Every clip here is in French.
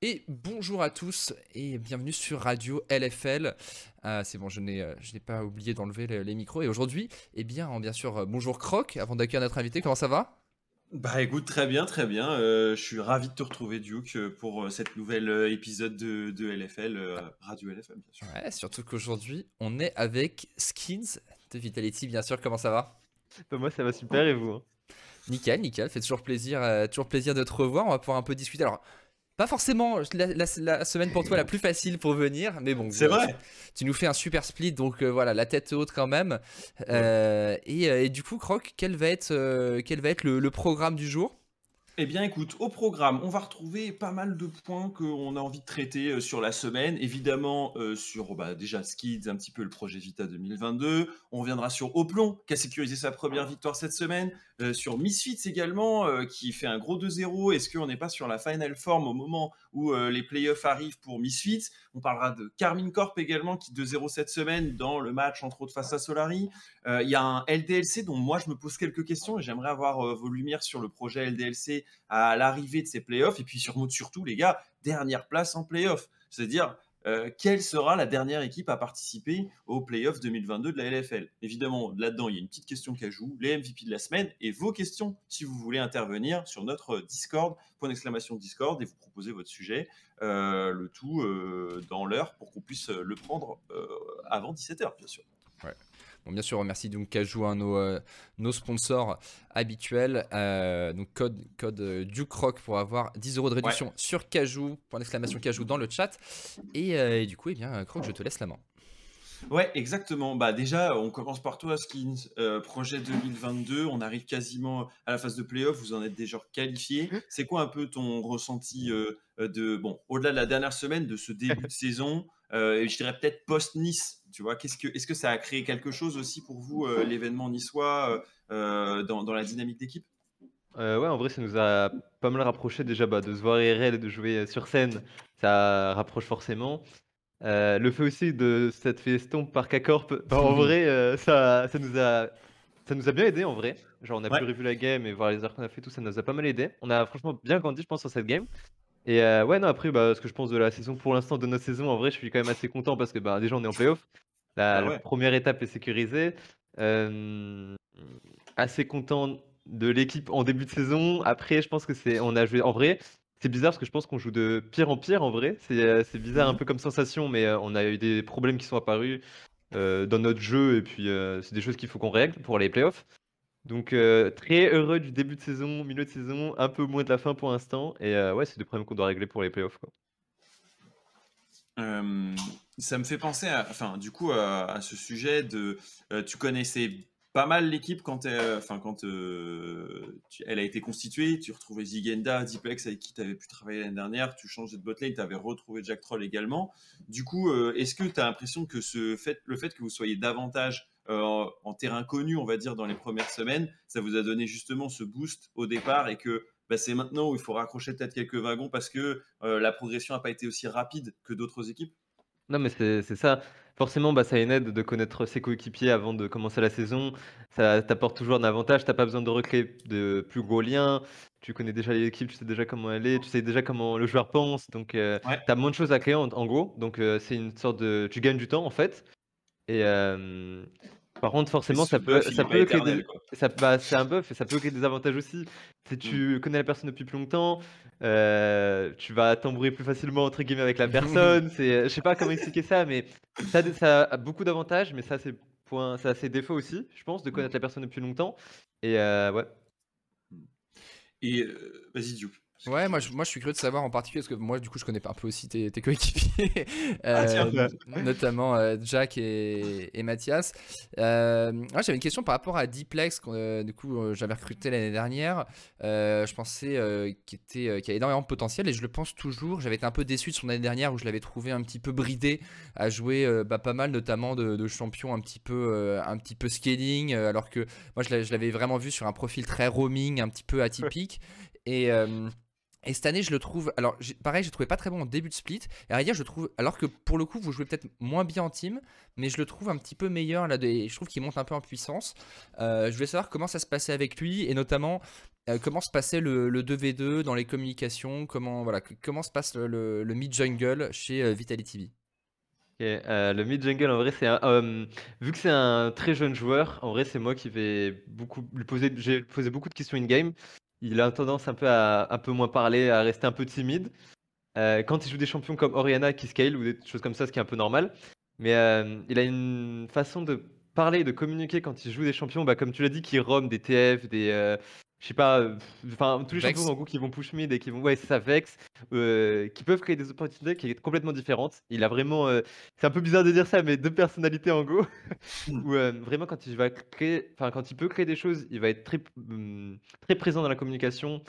Et bonjour à tous et bienvenue sur Radio LFL. Ah, c'est bon, je n'ai, euh, je n'ai pas oublié d'enlever les, les micros. Et aujourd'hui, eh bien, bien sûr, euh, bonjour Croc, avant d'accueillir notre invité, comment ça va? Bah écoute, très bien, très bien. Euh, je suis ravi de te retrouver, Duke, pour cette nouvelle épisode de, de LFL, euh, Radio LFL, bien sûr. Ouais, surtout qu'aujourd'hui, on est avec Skins de Vitality, bien sûr, comment ça va? Bah, moi ça va super et vous hein? Nickel, nickel, fait toujours plaisir, euh, toujours plaisir de te revoir. On va pouvoir un peu discuter. Alors, pas forcément la, la- la semaine pour toi la plus facile pour venir, mais bon, C'est euh, vrai. tu nous fais un super split, donc euh, voilà, la tête haute quand même. Euh, et, euh, et du coup, Croc, quel va être, euh, quel va être le, le programme du jour? Eh bien, écoute, au programme, on va retrouver pas mal de points qu'on a envie de traiter euh, sur la semaine. Évidemment, euh, sur bah, déjà Skids, un petit peu le projet Vita 2022. On reviendra sur Oplon, qui a sécurisé sa première victoire cette semaine. Euh, sur Misfits également, euh, qui fait un gros 2-0. Est-ce qu'on n'est pas sur la final form au moment où euh, les playoffs arrivent pour Misfits? On parlera de Carmine Corp également, qui 2-0 cette semaine dans le match entre autres face à Solari. Euh, Il y a un LDLC dont moi je me pose quelques questions et j'aimerais avoir vos lumières sur le projet LDLC à l'arrivée de ces playoffs. Et puis sur- surtout, les gars, dernière place en playoffs. C'est-à-dire, euh, quelle sera la dernière équipe à participer aux playoffs 2022 de la LFL Évidemment, là-dedans, il y a une petite question joue, les MVP de la semaine et vos questions si vous voulez intervenir sur notre Discord, point d'exclamation Discord, et vous proposer votre sujet, euh, le tout euh, dans l'heure pour qu'on puisse le prendre avant 17h, bien sûr. Bon, bien sûr, on remercie donc Cajou, hein, nos, euh, nos sponsors habituels. Euh, donc code, code euh, DukeRock pour avoir 10 euros de réduction sur Cajou, point d'exclamation Cajou dans le chat. Et, euh, et du coup, eh bien, Croc, je te laisse la main. Ouais, exactement. Bah déjà, on commence par toi, Skins. Euh, projet 2022, on arrive quasiment à la phase de playoff. Vous en êtes déjà qualifié. C'est quoi un peu ton ressenti euh, de bon, au-delà de la dernière semaine, de ce début de saison euh, Je dirais peut-être post-Nice. Tu vois, qu'est-ce que est-ce que ça a créé quelque chose aussi pour vous euh, l'événement niçois euh, euh, dans, dans la dynamique d'équipe? Euh, Ouais en vrai ça nous a pas mal rapproché déjà bah, de se voir IRL et de jouer euh, sur scène, ça rapproche forcément. Euh, le fait aussi de cette estompe par K-Corp, bah, en vrai euh, ça, ça, nous a, ça nous a bien aidé en vrai. Genre on a Ouais. pu revu la game et voir les heures qu'on a fait tout, ça nous a pas mal aidé. On a franchement bien grandi je pense sur cette game. Et euh, ouais non après bah, ce que je pense de la saison pour l'instant de notre saison en vrai je suis quand même assez content parce que bah, déjà on est en playoff. La, Ah la première étape est sécurisée. Euh, assez content de l'équipe en début de saison. Après, je pense que c'est, on a joué en vrai. C'est bizarre parce que je pense qu'on joue de pire en pire en vrai. C'est, euh, bizarre un Mhm. peu comme sensation, mais on a eu des problèmes qui sont apparus euh, dans notre jeu et puis euh, c'est des choses qu'il faut qu'on règle pour les playoffs. Donc euh, très heureux du début de saison, milieu de saison, un peu moins de la fin pour l'instant. Et euh, ouais, c'est des problèmes qu'on doit régler pour les playoffs. Quoi. Ça me fait penser, enfin, du coup, à, ce sujet de, euh, tu connaissais pas mal l'équipe quand, elle a été constituée. Tu retrouvais Zigenda, Diplex avec qui tu avais pu travailler l'année dernière. Tu changeais de botlane, tu avais retrouvé Jack Troll également. Du coup, est-ce que tu as l'impression que le fait que vous soyez davantage en, en terrain connu, on va dire, dans les premières semaines, ça vous a donné justement ce boost au départ et que bah, c'est maintenant où il faut raccrocher peut-être quelques wagons parce que euh, la progression n'a pas été aussi rapide que d'autres équipes Non, mais c'est ça. Forcément, bah, ça a une aide de connaître ses coéquipiers avant de commencer la saison. Ça t'apporte toujours un avantage. T'as pas besoin de recréer de plus gros liens. Tu connais déjà l'équipe, tu sais déjà comment elle est, tu sais déjà comment le joueur pense. Donc, euh, Ouais. t'as moins de choses à créer en, en gros. Donc, euh, c'est une sorte de. Tu gagnes du temps en fait. Et euh, par contre, forcément, ça peut, ça peut éternel, des, ça, bah, c'est un buff et ça peut créer des avantages aussi. Si tu connais la personne depuis plus longtemps, euh, tu vas t'embrouiller plus facilement entre guillemets avec la personne. C'est, je sais pas comment expliquer ça, mais ça, ça a beaucoup d'avantages, mais ça c'est point, ça a ses défauts aussi, je pense, de connaître la personne depuis longtemps. Et euh, ouais. Et euh, vas-y, Duke. Ouais, moi je, moi je suis curieux de savoir en particulier, parce que moi du coup je connais pas un peu aussi tes, tes coéquipiers, Ah, euh, notamment euh, Jack et, et Mathias. Euh, j'avais une question par rapport à Diplex, qu'on, euh, du coup j'avais recruté l'année dernière. Je pensais qu'il était, qu'il avait énormément de potentiel et je le pense toujours. J'avais été un peu déçu de son année dernière où je l'avais trouvé un petit peu bridé à jouer bah, pas mal, notamment de, de champions un petit peu, un petit peu scaling, alors que moi je l'a- je l'avais vraiment vu sur un profil très roaming, un petit peu atypique. Et, Et cette année, je le trouve. Alors, pareil, j'ai trouvé pas très bon en début de split. Et à dire, je trouve. Alors que pour le coup, vous jouez peut-être moins bien en team, mais je le trouve un petit peu meilleur là. Je trouve qu'il monte un peu en puissance. Euh, je voulais savoir comment ça se passait avec lui et notamment euh, comment se passait le, 2v2 dans les communications. Comment voilà, comment se passe le, mid jungle chez euh, Vitality le mid jungle, en vrai, c'est vu que c'est un très jeune joueur, en vrai, c'est moi qui vais beaucoup lui poser, j'ai posé beaucoup de questions in game il a tendance un peu à un peu moins parler, à rester un peu timide. Euh, quand il joue des champions comme Oriana qui scale ou des choses comme ça, ce qui est un peu normal. Mais euh, il a une façon de parler, de communiquer quand il joue des champions, bah, comme tu l'as dit, qui roam des TF, des, euh, je sais pas, euh, enfin tous les champions en gros qui vont push mid et qui vont, ouais, ça, Vex, euh, qui peuvent créer des opportunités qui sont complètement différentes. Il a vraiment, euh, c'est un peu bizarre de dire ça, mais deux personnalités en Go. Hmm. Où vraiment quand il va créer, enfin quand il peut créer des choses, il va être très, hum, très présent dans la communication.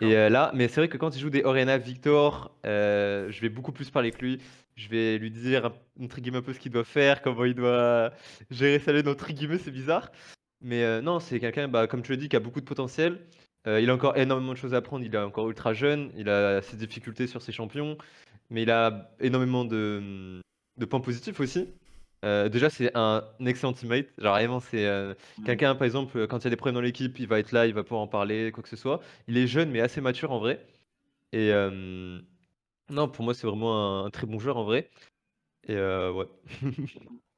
Et là, mais c'est vrai que quand il joue des Orena Victor, je vais beaucoup plus parler que lui. Je vais lui dire entre guillemets un peu ce qu'il doit faire, comment il doit gérer lane entre guillemets, c'est bizarre. Mais euh, non, c'est quelqu'un, bah, comme tu l'as dit, qui a beaucoup de potentiel. Euh, il a encore énormément de choses à apprendre. Il est encore ultra jeune. Il a ses difficultés sur ses champions. Mais il a énormément de, de points positifs aussi. Euh, déjà, c'est un excellent teammate. Genre, vraiment, c'est mmh. quelqu'un, par exemple, quand il y a des problèmes dans l'équipe, il va être là, il va pouvoir en parler, quoi que ce soit. Il est jeune, mais assez mature en vrai. Et non, pour moi, c'est vraiment un, un, très bon joueur en vrai. Et ouais.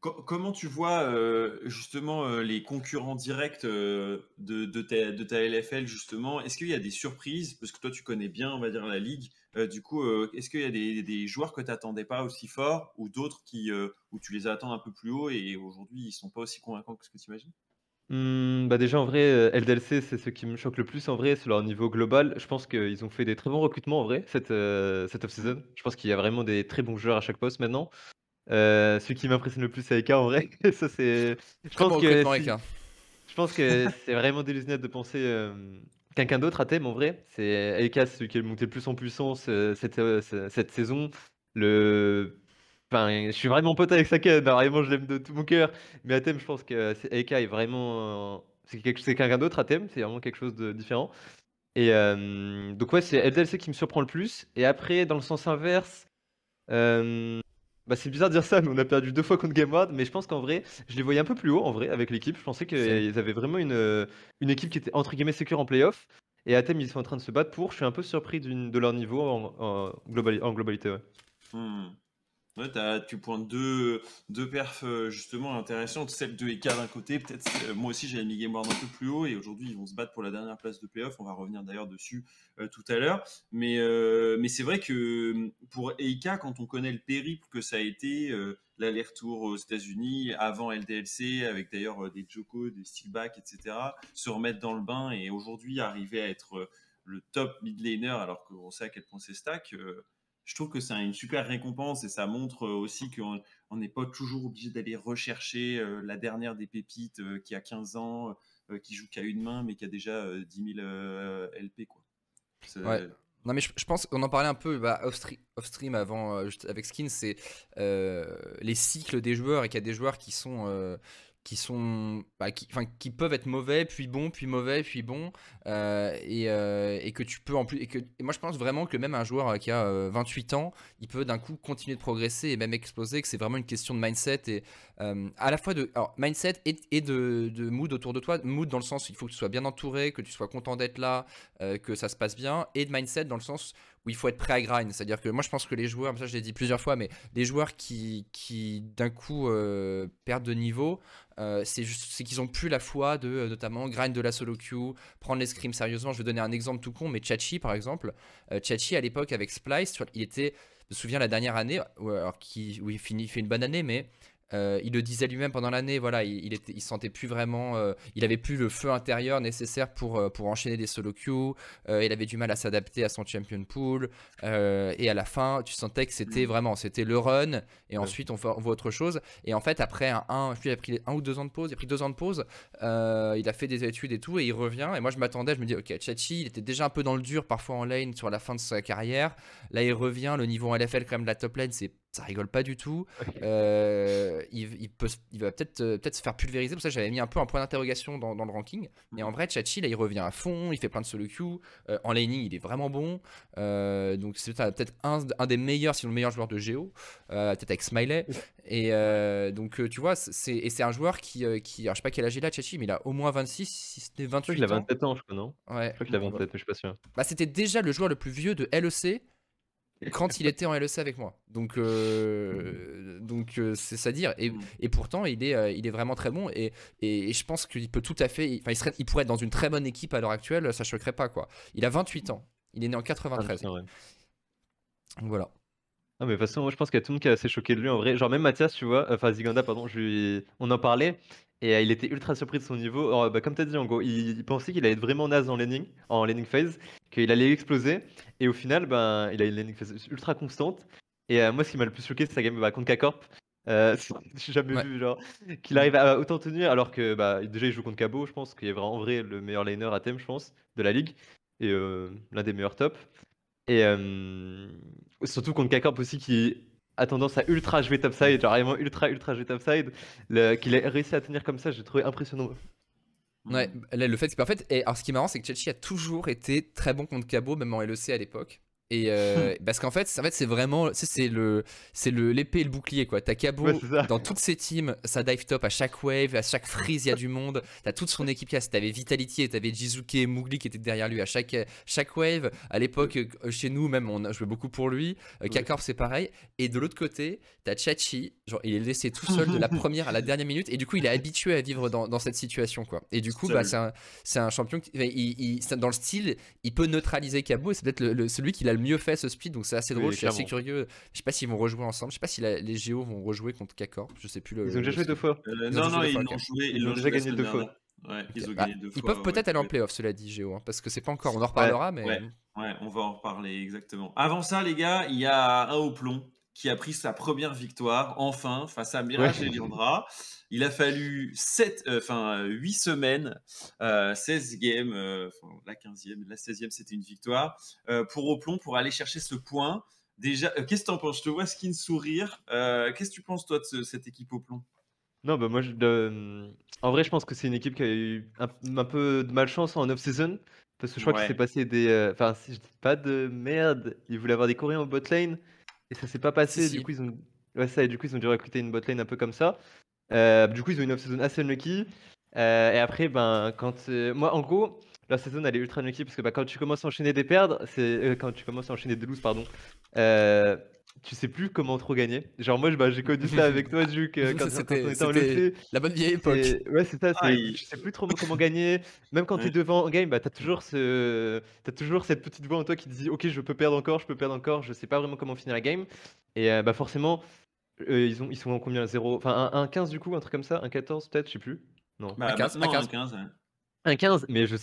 comment tu vois justement les concurrents directs de, ta, LFL justement? Est-ce qu'il y a des surprises? Parce que toi tu connais bien on va dire la ligue. du coup, est-ce qu'il y a des, joueurs que tu n'attendais pas aussi fort ou d'autres qui où tu les attends un peu plus haut et aujourd'hui ils sont pas aussi convaincants que ce que tu imagines? Mmh, bah déjà en vrai, LDLC c'est ce qui me choque le plus en vrai, c'est leur niveau global. Je pense qu'ils ont fait des très bons recrutements en vrai cette, cette off-season. Je pense qu'il y a vraiment des très bons joueurs à chaque poste maintenant. Euh, celui qui m'impressionne le plus, c'est Eka en vrai. ça, c'est. Je pense, que je pense que c'est vraiment délusionnel de penser euh, quelqu'un d'autre à thème en vrai. C'est Eka, celui qui est monté le plus en puissance euh, cette, cette saison. Le. Enfin, je suis vraiment pote avec Saken, vraiment je l'aime de tout mon cœur. Mais à thème, je pense que Eka est vraiment. C'est quelqu'un d'autre à thème, c'est vraiment quelque chose de différent. Et donc, ouais, c'est LDLC qui me surprend le plus. Et après, dans le sens inverse. Bah, c'est bizarre de dire ça, mais on a perdu deux fois contre GameWard, mais je pense qu'en vrai, je les voyais un peu plus haut en vrai avec l'équipe. Je pensais qu'ils avaient vraiment une, euh, une équipe qui était entre guillemets sécure en playoff. Et à thème, ils sont en train de se battre pour. Je suis un peu surpris de leur niveau en, en, en globalité. Ouais. Hmm. Ouais, tu pointes deux, deux perfs euh, justement intéressantes, celle de Eka d'un côté, peut-être euh, moi aussi j'avais mis Game un peu plus haut et aujourd'hui ils vont se battre pour la dernière place de playoff, on va revenir d'ailleurs dessus euh, tout à l'heure, mais, mais c'est vrai que pour Eka, quand on connaît le périple que ça a été, l'aller-retour aux États-Unis avant LDLC, avec d'ailleurs des Joko, des Steelback, etc., se remettre dans le bain et aujourd'hui arriver à être le top mid laner alors qu'on sait à quel point c'est stack je trouve que c'est une super récompense et ça montre euh, aussi qu'on n'est pas toujours obligé d'aller rechercher euh, la dernière des pépites euh, qui a 15 ans, qui joue qu'à une main, mais qui a déjà 10 000 LP. Quoi. Ouais. Non mais je, pense qu'on en parlait un peu bah, off-stream avant avec Skin, c'est les cycles des joueurs et qu'il y a des joueurs qui sont qui sont bah, qui, peuvent être mauvais puis bon puis mauvais puis bon euh, et, euh, et, que tu peux en plus et que moi je pense vraiment que même un joueur euh, qui a 28 ans il peut d'un coup continuer de progresser et même exploser que c'est vraiment une question de mindset et à la fois de mindset et, de, mood autour de toi mood dans le sens où il faut que tu sois bien entouré que tu sois content d'être là que ça se passe bien et de mindset dans le sens où il faut être prêt à grind. C'est-à-dire que moi, je pense que les joueurs, ça je l'ai dit plusieurs fois, mais les joueurs qui, qui d'un coup euh, perdent de niveau, euh, c'est qu'ils ont plus la foi de euh, notamment grind de la solo queue, prendre les scrims sérieusement. Je vais donner un exemple tout con, mais Chachi par exemple, Chachi à l'époque avec Splice, il était, je me souviens la dernière année, alors qui, où il finit, fait une bonne année, mais euh, il le disait lui-même pendant l'année, voilà, il, était, il sentait plus vraiment, euh, il avait plus le feu intérieur nécessaire pour, euh, pour enchaîner des solo queues, il avait du mal à s'adapter à son champion pool, et à la fin, tu sentais que c'était mm. vraiment, c'était le run, et ensuite on, voit autre chose, et en fait après un, un il a pris un ou deux ans de pause, il a pris deux ans de pause, il a fait des études et tout, et il revient, et moi je m'attendais, je me dis, ok, Chachi, il était déjà un peu dans le dur parfois en lane sur la fin de sa carrière, là il revient, le niveau en LFL quand même de la top lane, c'est ça rigole pas du tout. Euh, il, il, peut, il va peut-être euh, peut se faire pulvériser. Pour ça, j'avais mis un peu un point d'interrogation dans, dans, le ranking. Mais en vrai, Chachi, là, il revient à fond. Il fait plein de solo queue. Euh, en laning, il est vraiment bon. donc, c'est peut-être un, un, des meilleurs, sinon le meilleur joueur de Géo. peut-être avec Smiley. Et donc, tu vois, c'est un joueur qui, qui. Alors, je sais pas quel âge il a, Chachi, mais il a au moins 26, si c'était 28 je crois qu'il a 27 ans, je crois, non? Ouais. Je crois qu'il a 27, mais je suis pas sûr. Bah, c'était déjà le joueur le plus vieux de LEC quand il était en LEC avec moi. Donc, euh, donc euh, c'est ça dire. Et, mm. et, pourtant, il est, euh, il est vraiment très bon. Et, et, je pense qu'il peut tout à fait. Enfin, il, serait, il pourrait être dans une très bonne équipe à l'heure actuelle. Ça choquerait pas, quoi. Il a 28 ans. Il est né en 93. Donc voilà. Ah mais de toute façon, moi, je pense qu'il y a tout le monde qui est assez choqué de lui en vrai. Genre même Mathias, tu vois, enfin Ziganda, pardon, je lui... on en parlait et il était ultra surpris de son niveau. bah, comme tu as dit, en gros, il, pensait qu'il allait être vraiment naze en laning, en laning phase, qu'il allait exploser. Et au final, ben, il a une phase ultra constante. Et euh, moi, ce qui m'a le plus choqué, c'est sa game bah, contre K-Corp. Euh, J'ai jamais vu genre qu'il arrive à autant tenir alors que bah, déjà il joue contre Cabo, je pense qu'il est vraiment en vrai le meilleur laner à thème, je pense, de la ligue et euh, l'un des meilleurs top. Et euh, surtout contre K-Corp aussi qui a tendance à ultra jouer topside, genre vraiment ultra ultra jouer topside, qu'il ait réussi à tenir comme ça, j'ai trouvé impressionnant. Ouais, le fait c'est qu'en fait, et alors ce qui est marrant, c'est que Chelsea a toujours été très bon contre Cabo, même en LEC à l'époque. Et euh, parce qu'en fait, en fait c'est vraiment, c'est le, c'est le l'épée et le bouclier quoi. T'as Cabo dans toutes ses teams, ça dive top à chaque wave, à chaque freeze, il y a du monde. T'as toute son équipe qui T'avais Vitality, t'avais Jizuke et Mugli qui étaient derrière lui à chaque chaque wave. À l'époque, euh, chez nous même, on a joué beaucoup pour lui. Euh, Kakorp c'est pareil. Et de l'autre côté, t'as Chachi, genre il est laissé tout seul de la première à la dernière minute. Et du coup, il est habitué à vivre dans, dans cette situation quoi. Et du coup, bah c'est un, c'est un champion qui, il, dans le style, il peut neutraliser Cabo. Et c'est peut-être le, celui qui a le mieux fait ce split, donc c'est assez drôle. je suis assez curieux. Je sais pas s'ils vont rejouer ensemble. Je sais pas si les Géos vont rejouer contre Kakor. Je sais plus. Le, ils ont déjà joué deux fois. Euh, non, non, ils ont joué. Ils ont déjà gagné deux fois. Ouais, ils, ont gagné deux ils peuvent peut-être aller en playoff, cela dit, Géo, hein, parce que c'est pas encore. On en reparlera, mais. Ouais. ouais, on va en reparler exactement. Avant ça, les gars, il y a un au plomb qui a pris sa première victoire, enfin, face à Mirage et Liandra. Il a fallu 7, euh, enfin, 8 semaines, 16 euh, games, euh, la 15e, la 16e, c'était une victoire, pour Oplon, pour aller chercher ce point. Déjà, qu'est-ce que tu en penses? Je te vois skin sourire. qu'est-ce que tu penses, toi, de cette équipe Oplon non, bah moi, je, en vrai, je pense que c'est une équipe qui a eu un, peu de malchance en off-season. Parce que je crois que c'est passé des. Enfin, si je dis pas de merde, ils voulaient avoir des Coréens en bot lane. Et ça s'est pas passé, du coup ils ont. Ouais, ça, et du coup ils ont dû recruter une botlane un peu comme ça. Euh, du coup ils ont une off-season assez unlucky. Euh, et après, ben, quand. Euh, moi en gros, la saison elle est ultra unlucky parce que bah, quand tu commences à enchaîner des perdre, c'est. quand tu commences à enchaîner des loses, pardon tu sais plus comment trop gagner. Genre moi bah, j'ai connu ça avec toi Duke quand, quand on était en lycée. La bonne vieille époque. ouais c'est ça, je sais plus trop comment gagner. Même quand tu es devant en game, bah t'as toujours ce as toujours cette petite voix en toi qui te dit OK, je peux perdre encore, je peux perdre encore, je sais pas vraiment comment finir la game. Et euh, bah forcément ils, ont, ils sont en combien? 0 Enfin un, 15 du coup, un truc comme ça, un 14 peut-être, je sais plus. Non. Bah, un 15, un 15. Un 15, un 15 mais je,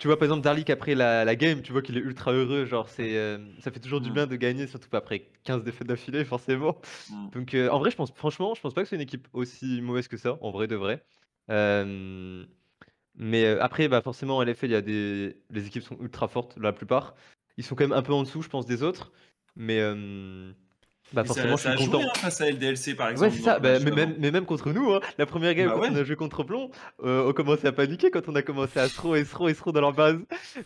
tu vois, par exemple, Darlik après la, la game, tu vois qu'il est ultra heureux. Genre, c'est, euh, ça fait toujours du mm. bien de gagner, surtout pas après 15 défaites d'affilée, forcément. Mm. Donc, euh, en vrai, je pense, franchement, je pense pas que c'est une équipe aussi mauvaise que ça, en vrai de vrai. Euh, mais après, bah, forcément, en LFL, il y a des, les équipes sont ultra fortes, la plupart. Ils sont quand même un peu en dessous, je pense, des autres. Mais bah forcément, ça, je suis content. Joué, hein, face à LDLC par exemple. Ouais, c'est ça. Bah, mais, même, mais, même, contre nous, hein, la première game bah quand on a joué contre Plomb, euh, on commençait à paniquer quand on a commencé à throw et throw et throw dans leur base.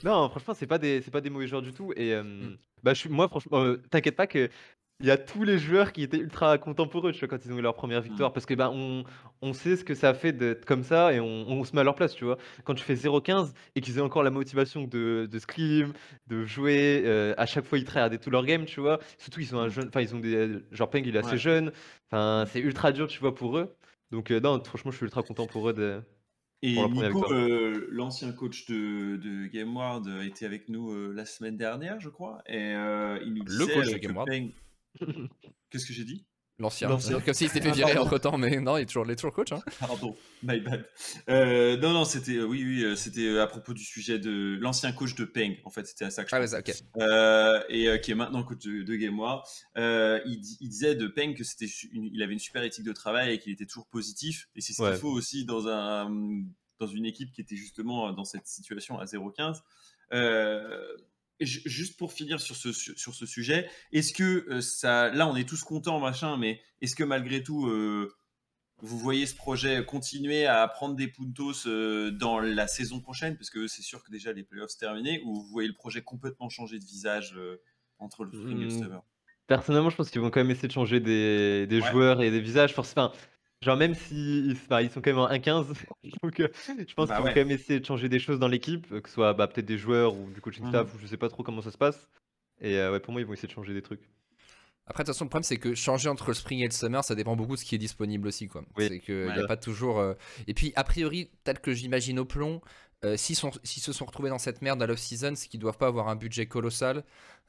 Non, franchement, c'est pas des, c'est pas des mauvais joueurs du tout. Et euh, mm. bah, je suis, moi, franchement, euh, t'inquiète pas que il y a tous les joueurs qui étaient ultra contents pour eux, tu vois, quand ils ont eu leur première victoire. Mm. Parce que ben, on, on sait ce que ça fait d'être comme ça et on, on, se met à leur place, tu vois. Quand tu fais 0-15 et qu'ils aient encore la motivation de, de sclim, de jouer, euh, à chaque fois ils tryhardaient tout leur game, tu vois. Surtout ils ont un jeune, enfin ils ont des, genre Peng il est assez jeune. Enfin c'est ultra dur, tu vois, pour eux. Donc euh, non, franchement je suis ultra content pour eux de. Et Nico, euh, l'ancien coach de, de GameWard, était avec nous la semaine dernière, je crois. Et il nous disait le coach de GameWard. Qu'est-ce que j'ai dit? L'ancien. Comme s'il s'était fait ah, virer entre temps, mais non, il est toujours, il est toujours coach. Hein. Pardon, my bad. Euh, non, non, c'était, euh, oui, oui, euh, c'était à propos du sujet de l'ancien coach de Peng. En fait, c'était à ça que je ah, ouais, ok. et qui est maintenant coach de, de Game War. Il, il, disait de Peng que c'était, il avait une super éthique de travail et qu'il était toujours positif. Et c'est ce qu'il faut aussi dans un, dans une équipe qui était justement dans cette situation à 0-15. Juste pour finir sur ce, sur ce sujet, est-ce que ça, là on est tous contents, machin, mais est-ce que malgré tout, vous voyez ce projet continuer à prendre des puntos dans la saison prochaine? Parce que c'est sûr que déjà les playoffs terminés, ou vous voyez le projet complètement changer de visage entre le spring et le summer Personnellement, je pense qu'ils vont quand même essayer de changer des, des joueurs et des visages. Enfin, genre, même s'ils ils sont quand même en 1-15, donc je pense bah qu'ils vont quand même essayer de changer des choses dans l'équipe, que ce soit bah, peut-être des joueurs ou du coaching staff, mmh. ou je sais pas trop comment ça se passe. Et ouais, pour moi, ils vont essayer de changer des trucs. Après, de toute façon, le problème, c'est que changer entre le spring et le summer, ça dépend beaucoup de ce qui est disponible aussi. Quoi. C'est qu'il n'y a pas toujours. Euh, et puis, a priori, tel que j'imagine au plomb, euh, s'ils, se sont retrouvés dans cette merde à l'off-season, c'est qu'ils doivent pas avoir un budget colossal.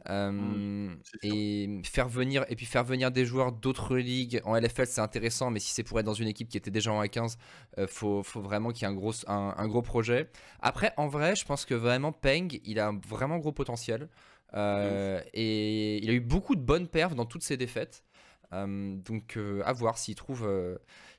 Euh, mmh, et, faire venir, et puis faire venir des joueurs d'autres ligues. En LFL, c'est intéressant, mais si c'est pour être dans une équipe qui était déjà en A15, il faut, faut, vraiment qu'il y ait un gros, un, gros projet. Après, en vrai, je pense que vraiment, Peng, il a un vraiment gros potentiel. Euh, et il a eu beaucoup de bonnes perfs dans toutes ses défaites. Euh, donc euh, à voir s'il trouve,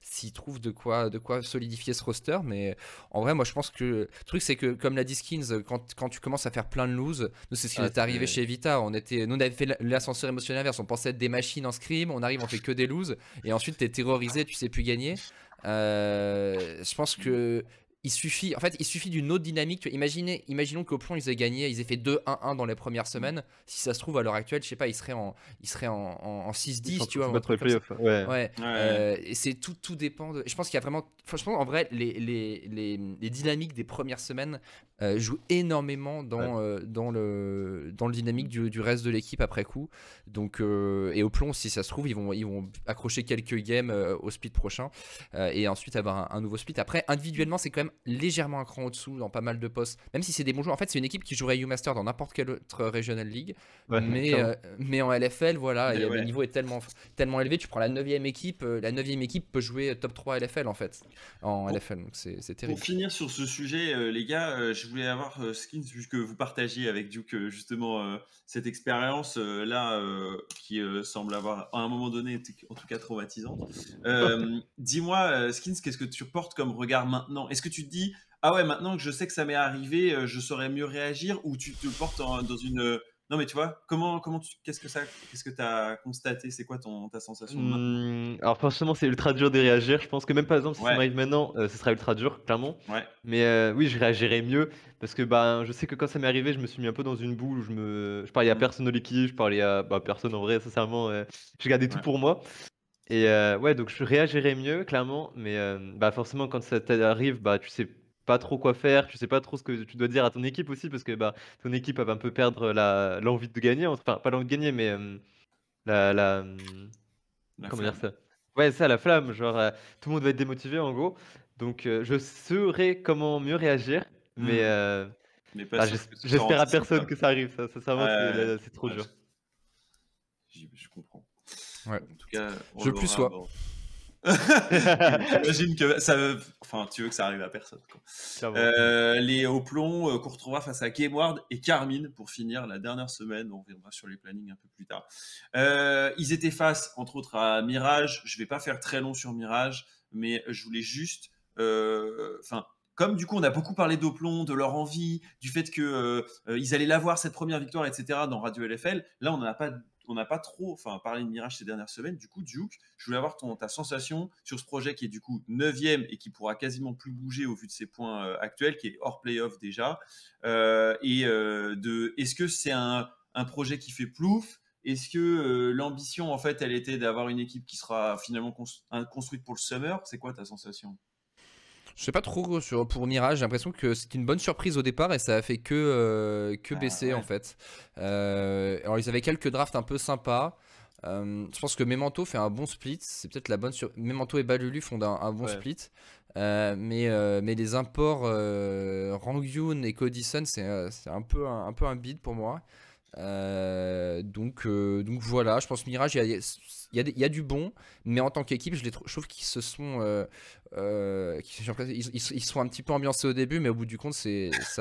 s'il trouve de, quoi, de quoi solidifier ce roster. Mais en vrai, moi je pense que le truc c'est que comme l'a dit Skins, quand, quand, tu commences à faire plein de lose, nous c'est ce qui nous est arrivé chez Vita. On, était, nous on avait fait l'ascenseur émotionnel inverse. On pensait être des machines en scrim, on arrive, on fait que des loses. Et ensuite t'es terrorisé, tu sais plus gagner. je pense que il suffit, en fait, il suffit d'une autre dynamique. Tu imaginez, imaginons qu'au plomb, ils aient gagné, ils aient fait 2-1-1 dans les premières semaines. Si ça se trouve, à l'heure actuelle, je sais pas, ils seraient en, ils seraient en, en, 6-10, tu vois. Ouais. ouais. Euh, et c'est tout, tout dépend de. Je pense qu'il y a vraiment. Franchement, en vrai, les, les, les, les dynamiques des premières semaines euh, jouent énormément dans, euh, dans, le, dans le dynamique du, du reste de l'équipe après coup. Donc, et au plomb, si ça se trouve, ils vont, ils vont accrocher quelques games au split prochain et ensuite avoir un, un nouveau split. Après, individuellement, c'est quand même légèrement un cran au-dessous dans pas mal de postes, même si c'est des bons joueurs. En fait, c'est une équipe qui jouerait U-Master dans n'importe quelle autre Regional League, mais, euh, mais en LFL, voilà, le niveau est tellement, tellement élevé. Tu prends la 9 équipe, euh, la 9 équipe peut jouer top 3 LFL en fait, en LFL, donc c'est terrible. Pour finir sur ce sujet, euh, les gars, je voulais avoir Skins, vu que vous partagiez avec Duke justement cette expérience là qui semble avoir à un moment donné, en tout cas traumatisante. Dis-moi, Skins, qu'est-ce que tu portes comme regard maintenant? Est-ce que tu dis ah ouais maintenant que je sais que ça m'est arrivé euh, je saurais mieux réagir? Ou tu te portes dans une euh, non mais tu vois comment comment tu qu'est-ce que ça qu'est-ce que tu as constaté? C'est quoi ton ta sensation mmh, alors forcément c'est ultra dur de réagir. Je pense que même par exemple si ça m'arrive maintenant euh, ce sera ultra dur clairement. Ouais. mais oui je réagirais mieux parce que bah je sais que quand ça m'est arrivé je me suis mis un peu dans une boule où je me je parlais à mmh. personne de l'équipe je parlais à bah, personne en vrai sincèrement je gardais tout pour moi. Et ouais donc je réagirais mieux clairement. Mais bah forcément quand ça t'arrive bah tu sais pas trop quoi faire, tu sais pas trop ce que tu dois dire à ton équipe aussi, parce que bah, ton équipe va un peu perdre la, l'envie de gagner, enfin pas l'envie de gagner, mais la, la, comment dire ça? Ouais, ça, la flamme, genre tout le monde va être démotivé en gros. Donc je saurais comment mieux réagir, mais, mmh. mais bah, j'espère à personne que ça arrive, ça, ça, c'est trop dur. Je, comprends. Ouais. En tout cas, je plus sois. J'imagine que ça veut... Enfin, tu veux que ça arrive à personne. Euh, les hauts plombs euh, qu'on retrouvera face à Gameward et Carmine pour finir la dernière semaine. On reviendra sur les plannings un peu plus tard. Euh, ils étaient face, entre autres, à Mirage. Je vais pas faire très long sur Mirage, mais je voulais juste. Enfin, comme du coup on a beaucoup parlé d'Oplon, de leur envie, du fait que ils allaient l'avoir cette première victoire, etc. dans Radio LFL, là on n'en a pas on n'a pas trop enfin, parlé de Mirage ces dernières semaines. Du coup, Duke, je voulais avoir ton, ta sensation sur ce projet qui est du coup 9 et qui pourra quasiment plus bouger au vu de ses points euh, actuels, qui est hors playoff déjà. Euh, et euh, de, est-ce que c'est un, projet qui fait plouf? Est-ce que l'ambition, en fait, elle était d'avoir une équipe qui sera finalement construite pour le summer? C'est quoi ta sensation? Je sais pas trop sur, pour Mirage, j'ai l'impression que c'était une bonne surprise au départ et ça a fait que, euh, que ah, baisser en fait. Euh, alors ils avaient quelques drafts un peu sympas. Euh, je pense que Memento fait un bon split. C'est peut-être la bonne sur. Memento et Balulu font un, bon split. mais, mais les imports Rangyun et Codison, c'est un peu un, un, peu un bid pour moi. Donc, donc voilà, je pense Mirage, il y a, il y, a, du bon, mais en tant qu'équipe, je, je, trouve qu'ils se sont, euh, euh, ils, sont un petit peu ambiancés au début, mais au bout du compte, ça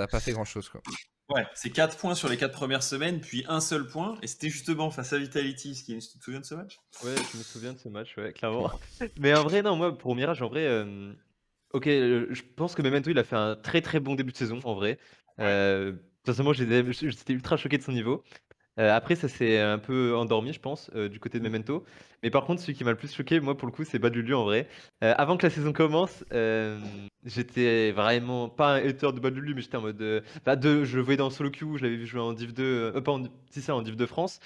n'a pas fait grand chose. Quoi. Ouais, c'est 4 points sur les 4 premières semaines, puis un seul point, et c'était justement face à Vitality. Tu te souviens de ce match? Ouais, je me souviens de ce match, ouais, clairement. mais en vrai, non, moi, pour Mirage, en vrai, ok, je pense que Memento, il a fait un très très bon début de saison, en vrai. Sincèrement, j'étais j'étais ultra choqué de son niveau. Euh, après, ça s'est un peu endormi, je pense, euh, du côté de Memento. Mais par contre, celui qui m'a le plus choqué, moi, pour le coup, c'est Bad Lulu en vrai. Euh, avant que la saison commence, j'étais vraiment pas un hater de Bad Lulu, mais j'étais en mode. Bah, de, je le voyais dans Solo Q, je l'avais vu jouer en Div 2, pas en, si ça, en Div 2 France.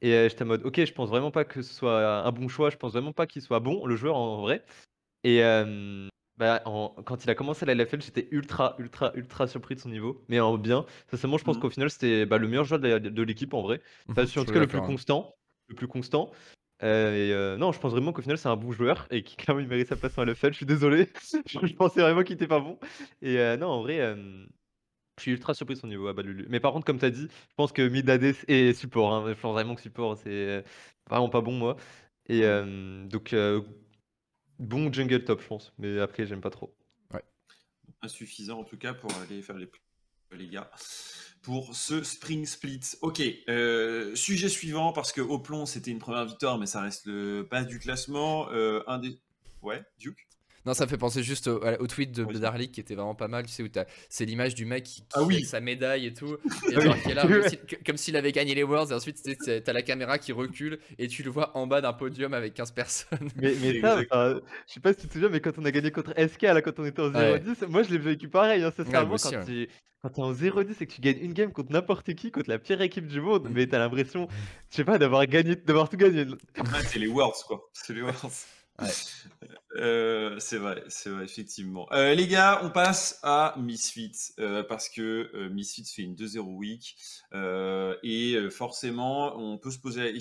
Et j'étais en mode, ok, je pense vraiment pas que ce soit un bon choix, je pense vraiment pas qu'il soit bon, le joueur en vrai. Et bah, quand il a commencé la LFL, j'étais ultra, ultra, ultra surpris de son niveau, mais en bien. Sincèrement, je pense Mhm. qu'au final, c'était bah, le meilleur joueur de la- de l'équipe en vrai. Enfin, sur- en je tout suis cas, le plus d'accord, hein. constant. Le plus constant. Euh, et euh, non, je pense vraiment qu'au final, c'est un bon joueur et qui clairement il mérite sa place en LFL. Je suis désolé, je, je pensais vraiment qu'il était pas bon. Et euh, non, en vrai, euh, je suis ultra surpris de son niveau à Balulu. Mais par contre, comme tu as dit, je pense que mid AD et support, hein, je pense vraiment que support, c'est euh, vraiment pas bon, moi. Et euh, donc, euh, bon jungle top, je pense. Mais après, j'aime pas trop. Insuffisant en tout cas pour aller faire les les gars pour ce spring split. Ok, euh, sujet suivant parce que au plomb c'était une première victoire mais ça reste le bas du classement. Euh, un des ouais Duke? Non, ça me fait penser juste au, au tweet de Oui. Darlik qui était vraiment pas mal. Tu sais, où t'as- c'est l'image du mec qui, qui Ah oui. avec sa médaille et tout. Et Ah genre oui. qui est là, comme si- s'il avait gagné les Worlds. Et ensuite, tu sais, t'as la caméra qui recule et tu le vois en bas d'un podium avec 15 personnes. Mais, mais ça, enfin, je sais pas si tu te souviens, mais quand on a gagné contre SK, là, quand on était en Ouais. 0-10, moi je l'ai vécu pareil. Hein, sincèrement, moi aussi, quand ouais. tu quand t'es en 0-10 et que tu gagnes une game contre n'importe qui, contre la pire équipe du monde, mais t'as l'impression, je sais pas, d'avoir gagné, d'avoir tout gagné. Ah, c'est les Worlds quoi. C'est les Worlds. Ouais. Euh, c'est vrai, c'est vrai, effectivement. Euh, les gars, on passe à Misfits euh, parce que euh, Misfits fait une 2-0 week euh, et euh, forcément, on peut se poser.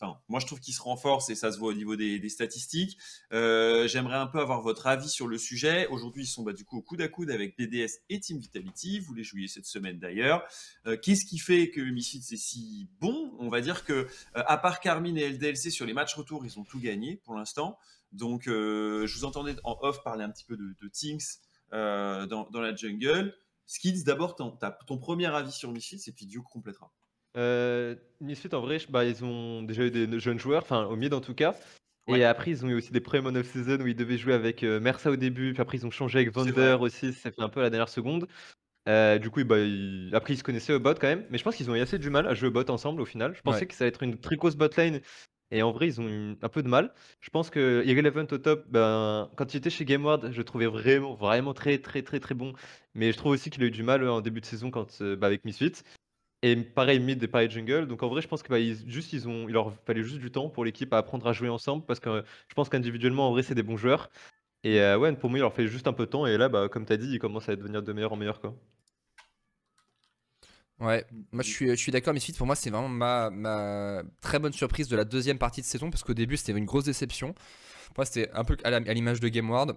Enfin, moi, je trouve qu'il se renforce et ça se voit au niveau des, statistiques. Euh, J'aimerais un peu avoir votre avis sur le sujet. Aujourd'hui, ils sont bah, du coup au coude à coude avec BDS et Team Vitality. Vous les jouiez cette semaine d'ailleurs. Euh, Qu'est-ce qui fait que Misfits est si bon? On va dire que, euh, à part Carmine et LDLC sur les matchs retour, ils ont tout gagné pour l'instant. Donc, euh, je vous entendais en off parler un petit peu de, de Tinks euh, dans, dans la jungle. Skids, d'abord, ton, ton premier avis sur Misfits et puis Duke complétera. Euh, Misfit, en vrai, bah, ils ont déjà eu des jeunes joueurs, enfin au mid en tout cas. Ouais. Et après, ils ont eu aussi des premiers of season où ils devaient jouer avec euh, Mersa au début, puis après ils ont changé avec Vander aussi, ça fait un peu à la dernière seconde. Euh, du coup, bah, ils- après ils se connaissaient au bot quand même, mais je pense qu'ils ont eu assez du mal à jouer au bot ensemble au final. Je pensais Ouais. que ça allait être une très grosse bot lane, et en vrai, ils ont eu un peu de mal. Je pense que Irrelevant au top, ben, quand il était chez GameWard, je le trouvais vraiment, vraiment très, très, très, très bon. Mais je trouve aussi qu'il a eu du mal euh, en début de saison quand, euh, bah, avec Misfits. Et pareil mid et pareil jungle. Donc en vrai, je pense que bah, ils, il leur fallait juste du temps pour l'équipe à apprendre à jouer ensemble parce que euh, je pense qu'individuellement en vrai c'est des bons joueurs. Et ouais, pour moi il leur fait juste un peu de temps et là bah comme t'as dit, ils commencent à devenir de meilleur en meilleur quoi. Ouais, moi je suis, je suis d'accord, Misfits pour moi c'est vraiment ma, ma très bonne surprise de la deuxième partie de saison parce qu'au début c'était une grosse déception. Moi c'était un peu à l'image de GameWard.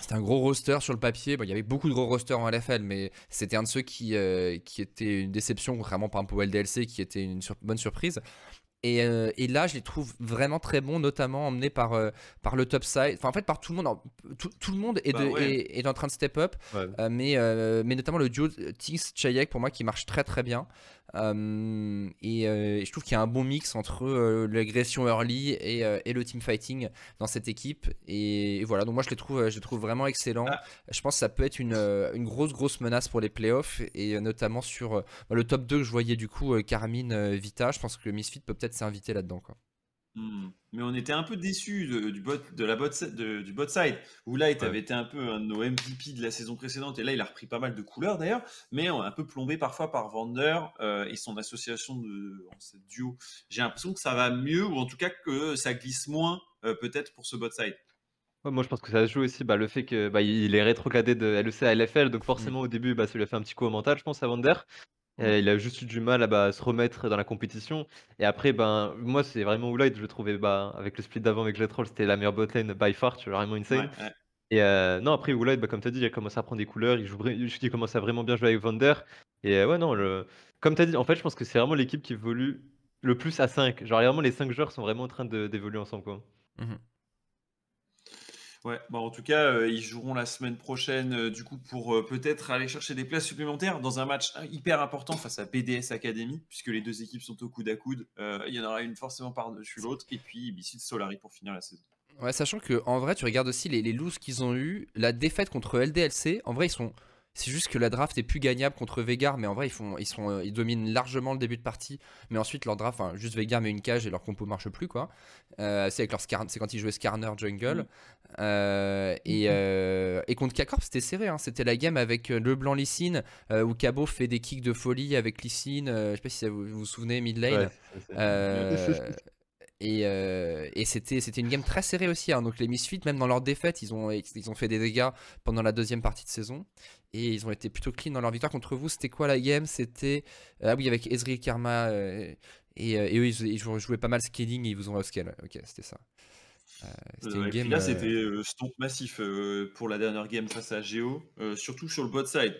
C'était un gros roster sur le papier. Bon, il y avait beaucoup de gros rosters en LFL, mais c'était un de ceux qui, euh, qui était une déception, contrairement par exemple au LDLC qui était une sur- bonne surprise. Et, euh, et là, je les trouve vraiment très bons, notamment emmenés par, euh, par le top side. Enfin, en fait, par tout le monde. Tout, tout le monde est, Bah ouais. est, est en train de step up. Ouais. Euh, mais, mais notamment le duo Tix Chayek pour moi qui marche très très bien. Euh, et, euh, et je trouve qu'il y a un bon mix entre euh, l'agression early et, et le team fighting dans cette équipe. Et, et voilà, donc moi je les trouve, je les trouve vraiment excellents. Ah. Je pense que ça peut être une, une grosse grosse menace pour les playoffs et notamment sur euh, le top 2 que je voyais du coup Carmine Vita. Je pense que Misfit peut peut-être s'inviter là-dedans. Quoi. Hmm. Mais on était un peu déçus de, du, bot, de la bot, de- du bot side, où Light avait été un peu un de nos MVP de la saison précédente, et là il a repris pas mal de couleurs d'ailleurs, mais on est un peu plombé parfois par Vander euh, et son association de en ce duo. J'ai l'impression que ça va mieux, ou en tout cas que ça glisse moins euh, peut-être pour ce bot side. Ouais, moi je pense que ça se joue aussi bah, le fait que bah, il est rétrogradé de LEC à LFL, donc forcément au début bah, ça lui a fait un petit coup au mental, je pense, à Vander. Il a juste eu du mal à bah, se remettre dans la compétition. Et après, ben, moi, c'est vraiment Oulide, je le trouvais, bah, avec le split d'avant avec Jetroll, c'était la meilleure botlane by far, tu vois, vraiment insane. Ouais, ouais. Et euh, non, après, Oulide, bah, comme tu as dit, il a commencé à prendre des couleurs, il, joue, il commence à vraiment bien jouer avec Vander. Et euh, ouais, non, le... comme tu as dit, en fait, je pense que c'est vraiment l'équipe qui évolue le plus à 5. Genre, vraiment, les 5 joueurs sont vraiment en train de- d'évoluer ensemble, quoi. Mhm. Ouais, bah en tout cas, euh, ils joueront la semaine prochaine, euh, du coup, pour euh, peut-être aller chercher des places supplémentaires dans un match hyper important face à BDS Academy, puisque les deux équipes sont au coude à coude. Il y en aura une forcément par-dessus l'autre, et puis Ibicid Solari pour finir la saison. Ouais, sachant que en vrai, tu regardes aussi les, les qu'ils ont eu, la défaite contre LDLC. En vrai, ils sont C'est juste que la draft est plus gagnable contre Vegar, mais en vrai, ils, font, ils, sont, euh, ils dominent largement le début de partie. Mais ensuite, leur draft, enfin, juste Vegar met une cage et leur compo marche plus, quoi. Euh, c'est, avec leur c'est quand ils jouaient Skarner Jungle. Mm. Euh, et, euh, et, contre K-Corp, c'était serré. Hein. C'était la game avec Leblanc Lysine, où Cabo fait des kicks de folie avec Lysine. je sais pas si vous vous, souvenez, mid lane. Et, et c'était, c'était une game très serrée aussi. Hein. Donc les Misfits, même dans leur défaite, ils ont, ils ont fait des dégâts pendant la deuxième partie de saison. Et ils ont été plutôt clean dans leur victoire contre vous. C'était quoi la game? C'était. Ah oui, avec Ezreal Karma. et, et, eux, ils, jouaient pas mal scaling et ils vous ont scale. Ok, c'était ça. Euh, et là, c'était euh, stomp massif euh, pour la dernière game face à Geo, surtout sur le bot side,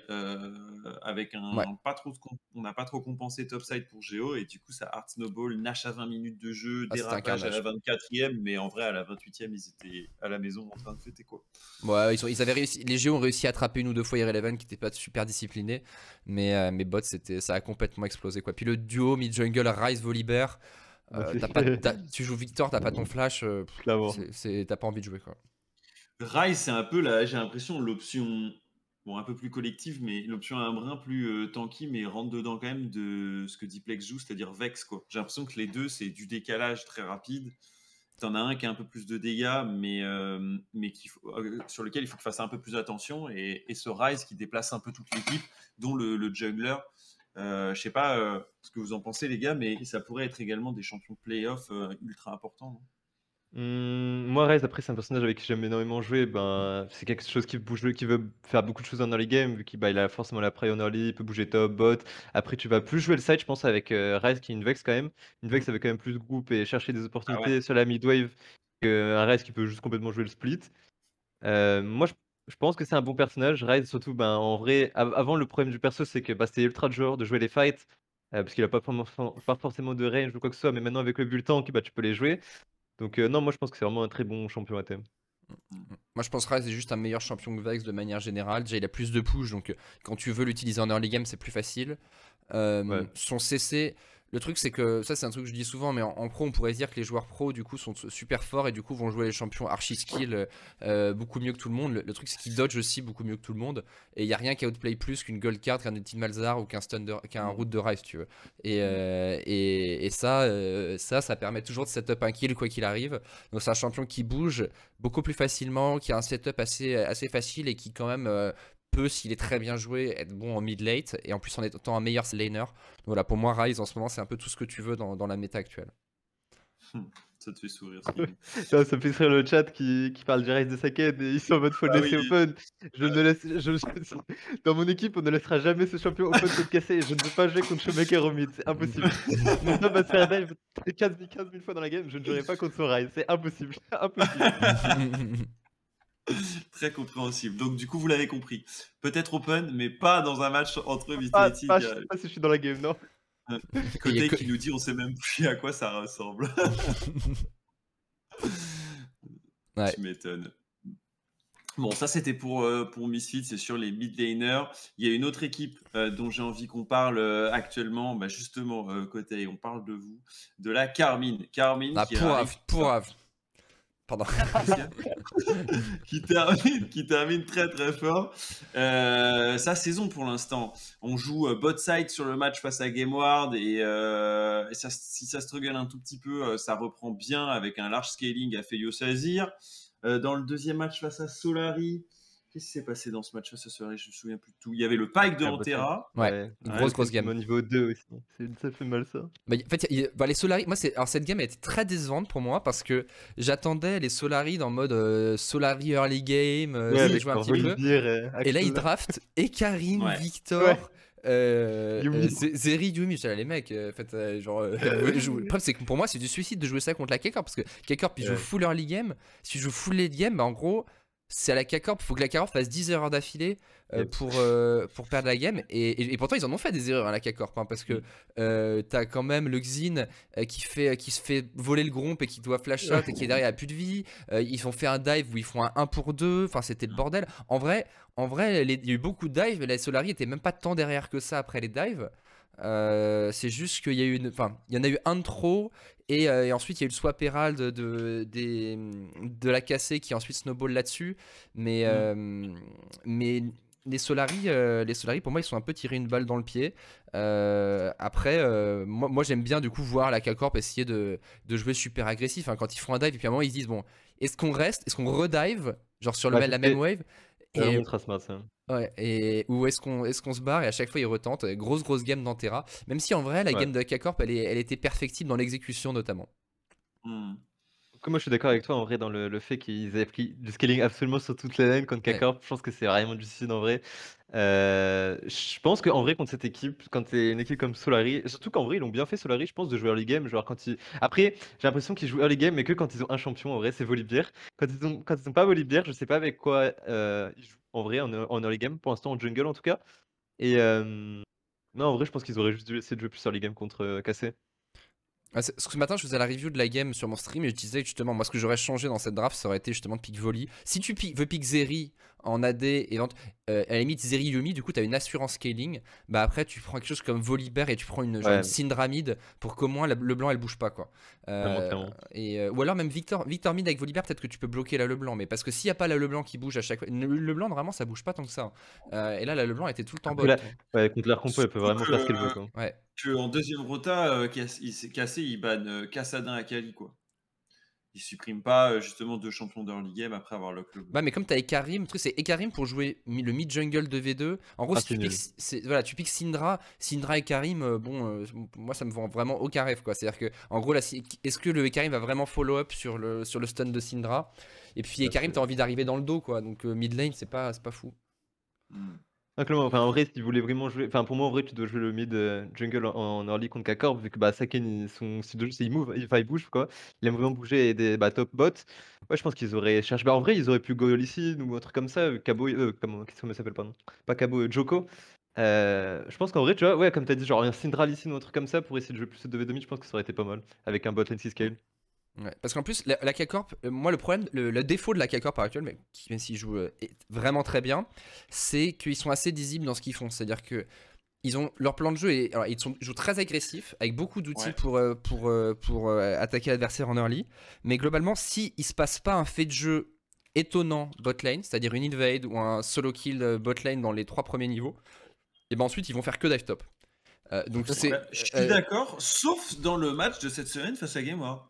avec un pas trop on n'a pas trop compensé top side pour Geo et du coup ça hard snowball, Nash à 20 minutes de jeu, ah, dérapage à la 24e, mais en vrai à la 28e ils étaient à la maison en train de fêter quoi. Ouais, ils, ils avaient réussi, les Geo ont réussi à attraper une ou deux fois Irrelevant qui n'était pas super discipliné, mais mes bots c'était ça a complètement explosé quoi. Puis le duo mid jungle Rise Volibear euh, tu joues Victor, t'as pas ton flash, euh, t'as pas envie de jouer quoi. Rise, c'est un peu là, j'ai l'impression l'option bon un peu plus collective, mais l'option un brin plus euh, tanky, mais rentre dedans quand même de ce que Diplex joue, c'est-à-dire Vex quoi. J'ai l'impression que les deux c'est du décalage très rapide. T'en as un qui a un peu plus de dégâts, mais, mais sur lequel il faut qu'il fasse un peu plus attention. Et, ce Rise qui déplace un peu toute l'équipe, dont le, le jungler. Euh, je sais pas euh, ce que vous en pensez, les gars, mais ça pourrait être également des champions de playoff euh, ultra importants. Mmh, moi, Rez, après, c'est un personnage avec qui j'aime énormément jouer. Ben, c'est quelque chose qui, bouge, qui veut faire beaucoup de choses en early game, vu qu'il bah, a forcément la prio en early, il peut bouger top, bot. Après, tu vas plus jouer le side, je pense, avec Rez qui est une Vex quand même. Une Vex avec quand même plus de groupe et chercher des ah opportunités sur la mid wave qu'un Rez qui peut juste complètement jouer le split. moi, je je pense que c'est un bon personnage. Ryze, surtout, ben, en vrai, avant, le problème du perso, c'est que bah, c'était ultra dur de jouer les fights, euh, parce qu'il a pas, pas, forcément de range ou quoi que ce soit, mais maintenant, avec le bulletin, bah, tu peux les jouer. Donc, euh, non, moi, je pense que c'est vraiment un très bon champion à thème. Moi je pense que Ryze est juste un meilleur champion que Vex de manière générale. Déjà il a plus de push donc euh, quand tu veux l'utiliser en early game c'est plus facile. Son CC, le truc, c'est que ça, c'est un truc que je dis souvent, mais en, pro, on pourrait dire que les joueurs pro, du coup, sont super forts et du coup, vont jouer les champions archi skill euh, beaucoup mieux que tout le monde. Le, truc, c'est qu'ils dodge aussi beaucoup mieux que tout le monde. Et il n'y a rien qui outplay plus qu'une gold card, qu'un ultime Malzar ou qu'un qu'un mm. route de Rise, tu veux. Et, mm. euh, et, ça, euh, ça, ça permet toujours de setup un kill quoi qu'il arrive. Donc, c'est un champion qui bouge beaucoup plus facilement, qui a un setup assez, assez facile et qui, quand même, peut, s'il est très bien joué, être bon en mid-late et en plus en étant un meilleur laner. voilà, pour moi, Rise en ce moment, c'est un peu tout ce que tu veux dans, la méta actuelle. Ça te fait sourire. ça, ça fait sourire le chat qui, qui parle du Rise de Saken et ils sont en mode faut le ah laisser open. Je ne laisse, je, dans mon équipe, on ne laissera jamais ce champion open se casser. Je ne veux pas jouer contre Shoemaker au mid, c'est impossible. Mon top va se faire dive 15 000 fois dans la game, je ne jouerai pas contre son Rise, c'est impossible. impossible. Très compréhensible. Donc, du coup, vous l'avez compris. Peut-être open, mais pas dans un match entre Vitality. Ah, je sais pas si je suis dans la game, non. Côté qui nous dit on sait même plus à quoi ça ressemble. ouais. Tu m'étonnes. Bon, ça c'était pour, euh, pour Misfit, c'est sur les mid laners. Il y a une autre équipe euh, dont j'ai envie qu'on parle euh, actuellement, bah, justement, côté, on parle de vous, de la Carmine. Carmine ah, qui pour, pour, Pardon. qui, termine, qui termine très très fort. Euh, sa saison pour l'instant. On joue euh, bot side sur le match face à GameWard et, euh, si ça struggle un tout petit peu, ça reprend bien avec un large scaling à Feyo Sazir. dans le deuxième match face à Solari, Qu'est-ce qui s'est passé dans ce match ce soir Je me souviens plus de tout. Il y avait le Pike de Antera. Ouais, grosse, grosse game. Au niveau 2 aussi. Ça fait mal ça. Bah, en fait, bah, les Solari, moi, alors cette game a été très décevante pour moi parce que j'attendais les Solari dans mode euh, Solari early game, euh, ouais, jouer un petit peu. Euh, et là, ils draftent Ekarim, Victor. Euh, Zeri, Yumi, les mecs, en fait, genre, le problème c'est que pour moi c'est du suicide de jouer ça contre la K-Corp parce que K-Corp il joue full early game, si tu joues full late game, bah, en gros, c'est à la K-Corp, il faut que la K-Corp fasse 10 erreurs d'affilée euh, pour, euh, pour perdre la game. Et, pourtant, ils en ont fait des erreurs à la K-Corp, hein, parce que euh, t'as quand même le Xin qui, fait, qui se fait voler le gromp et qui doit flash shot et qui est derrière, il a plus de vie. ils ont fait un dive où ils font un 1 pour 2. Enfin, c'était le bordel. En vrai, en vrai il y a eu beaucoup de dives, mais la Solari était même pas tant derrière que ça après les dives. C'est juste qu'il y a eu une, enfin, il y en a eu un de trop euh, et, ensuite, il y a eu le swap Herald de, de, de la cassée qui ensuite snowball là-dessus. Mais, mm. euh, mais les Solari, euh, les Solari, pour moi, ils sont un peu tirés une balle dans le pied. Euh, après, euh, moi, moi, j'aime bien du coup voir la K-Corp essayer de, de jouer super agressif. hein. Quand ils font un dive, et puis à un moment, ils se disent bon, est-ce qu'on reste Est-ce qu'on redive Genre sur le, Ouais, même- la même wave? et. Ouais, et ou est-ce qu'on est qu'on se barre et à chaque fois ils retentent grosse grosse game d'Antera même si en vrai la Ouais. game de K-Corp elle, est- elle était perfectible dans l'exécution notamment Hmm. Comme moi, je suis d'accord avec toi en vrai dans le, le fait qu'ils aient pris du scaling absolument sur toute la lane contre Ouais. K-Corp. Je pense que c'est vraiment du suicide en vrai. Euh, je pense qu'en vrai, contre cette équipe, quand t'es une équipe comme Solari, surtout qu'en vrai, ils l'ont bien fait Solari, je pense, de jouer early game. Genre quand ils... Après, j'ai l'impression qu'ils jouent early game, mais que quand ils ont un champion, en vrai, c'est Volibear. Quand ils ont, quand ils ont pas Volibear, je sais pas avec quoi euh, ils jouent en vrai en, early game, pour l'instant en jungle en tout cas. Et euh, non, en vrai, je pense qu'ils auraient juste dû essayer de jouer plus early game contre euh, KC. Ah, Ce matin, je faisais la review de la game sur mon stream et je disais justement, moi, ce que j'aurais changé dans cette draft, ça aurait été justement de pick volley. Si tu veux pick Zeri en AD et vente- euh, à la limite Zeri Yumi, du coup, tu as une assurance scaling. Bah après, tu prends quelque chose comme Volibear et tu prends une, genre Ouais. une Syndra mid pour qu'au moins la- le blanc elle bouge pas quoi. Euh, et, euh, ou alors même Victor, Victor mid avec Volibear, peut-être que tu peux bloquer la Leblanc, mais parce que s'il n'y a pas la Leblanc qui bouge à chaque fois, le Leblanc normalement ça bouge pas tant que ça. Euh, et là, la Leblanc était tout le temps bonne. Ouais, contre leur compo, elle peut vraiment faire ce qu'elle veut. Quoi. Ouais. Que en deuxième rota, euh, il s'est cassé, il banne euh, Cassadin à Kali, quoi. Il supprime pas euh, justement deux champions d'early game après avoir lock le Bah mais comme t'as Ekarim, le truc c'est Ekarim pour jouer le mid jungle de V2. En gros Ah, si tu c'est piques, voilà, tu piques Syndra, Syndra et Karim, euh, bon, euh, moi ça me vend vraiment aucun rêve quoi. C'est-à-dire que en gros là, est-ce que le Ekarim va vraiment follow up sur le sur le stun de Syndra Et puis Ekarim t'as envie d'arriver dans le dos quoi. Donc euh, mid lane c'est pas c'est pas fou. Hmm. Ah, enfin, en vrai, si tu voulais vraiment jouer. Enfin, pour moi, en vrai, tu dois jouer le mid euh, jungle en, early contre K-Corp, vu que bah, Saken, son style de jeu, c'est il move, enfin, il bouge, quoi. Il aime vraiment bouger et des bah, top bot. Ouais, je pense qu'ils auraient cherché. Bah, en vrai, ils auraient pu go Lysine ou un truc comme ça. euh, Cabo, euh, comment, qu'est-ce comment il s'appelle, pardon? Pas Cabo, euh, Joko. Euh, je pense qu'en vrai, tu vois, ouais, comme tu as dit, genre un Syndra Lysine ou un truc comme ça pour essayer de jouer plus de V2 je pense que ça aurait été pas mal. Avec un bot lane scale. Ouais, Parce qu'en plus, la, la K-Corp, euh, moi le problème, le, le défaut de la K-Corp actuelle, mais qui même s'ils jouent euh, vraiment très bien, c'est qu'ils sont assez lisibles dans ce qu'ils font. C'est-à-dire que ils ont leur plan de jeu et alors, ils, sont, jouent très agressifs avec beaucoup d'outils Ouais. pour, euh, pour, pour attaquer l'adversaire en early. Mais globalement, si il se passe pas un fait de jeu étonnant bot lane, c'est-à-dire une invade ou un solo kill euh, bot lane dans les trois premiers niveaux, et ben ensuite ils vont faire que dive top. Donc c'est je suis d'accord, sauf dans le match de cette semaine face à Game War.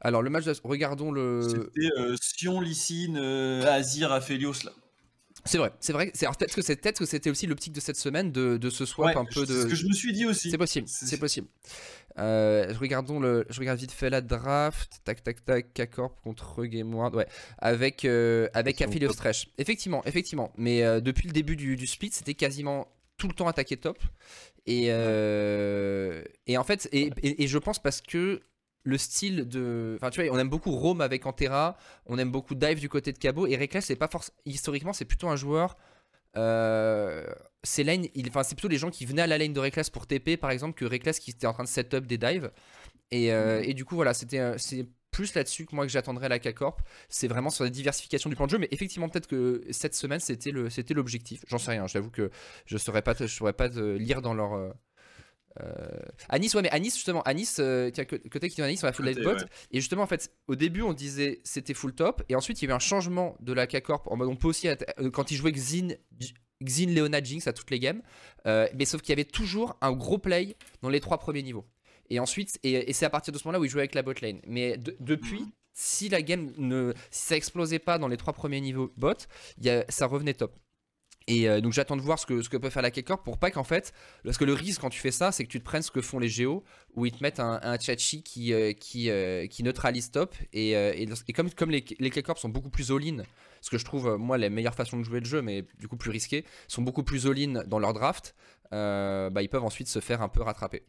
Alors le match, de- regardons le. C'était euh, Sion, Lysine, euh, Azir, Aphelios là. C'est vrai, c'est vrai. C'est peut-être que c'est c'était aussi l'optique de cette semaine de, de ce swap Ouais, un peu c'est de. ce que je me suis dit aussi. C'est possible, C'est- c'est possible. Euh, regardons le, je regarde vite fait la draft. Tac, tac, tac. K-Corp contre Game World. Ouais, avec euh, avec Aphelios. Thresh. Effectivement, effectivement. Mais euh, depuis le début du, du split, c'était quasiment tout le temps attaqué top. Et et en fait, et, et- et je pense parce que le style de. Enfin, tu vois, on aime beaucoup Rome avec Antera, on aime beaucoup Dive du côté de Cabo, et Reckless, c'est pas forcément. Historiquement, c'est plutôt un joueur. Euh, c'est lane, il- enfin, c'est plutôt les gens qui venaient à la lane de Reckless pour TP, par exemple, que Reckless qui était en train de set up des dives. Et, euh, et du coup, voilà, c'était euh, c'est plus là-dessus que moi que j'attendrais la K-Corp. C'est vraiment sur la diversification du plan de jeu, mais effectivement, peut-être que cette semaine, c'était le- c'était l'objectif. J'en sais rien, j'avoue que je saurais pas, je saurais pas lire dans leur. Euh, à Nice, ouais, mais à Nice, justement, à Nice, euh, côté qui à Nice, on a light bot. ouais. Et justement, en fait, au début, on disait c'était full top. Et ensuite, il y a eu un changement de la K-Corp. En mode, on peut aussi. euh, Quand ils jouaient Xin, Xin Leona Jinx à toutes les games. mais sauf qu'il y avait toujours un gros play dans les trois premiers niveaux. Et ensuite, et, c'est à partir de ce moment-là où ils jouaient avec la bot lane. Mais de- depuis, si la game ne. Si ça explosait pas dans les trois premiers niveaux bot, il y a- ça revenait top. Et euh, donc j'attends de voir ce que, peut faire la K-Corp pour pas qu'en fait, parce que le risque quand tu fais ça, c'est que tu te prennes ce que font les géos, où ils te mettent un, un Chachi qui, euh, qui, euh, qui neutralise top. Et, comme, les, K-Corp sont beaucoup plus all-in, ce que je trouve, moi, la meilleure façon de jouer le jeu, mais du coup plus risqué, sont beaucoup plus all-in dans leur draft, euh, bah, ils peuvent ensuite se faire un peu rattraper.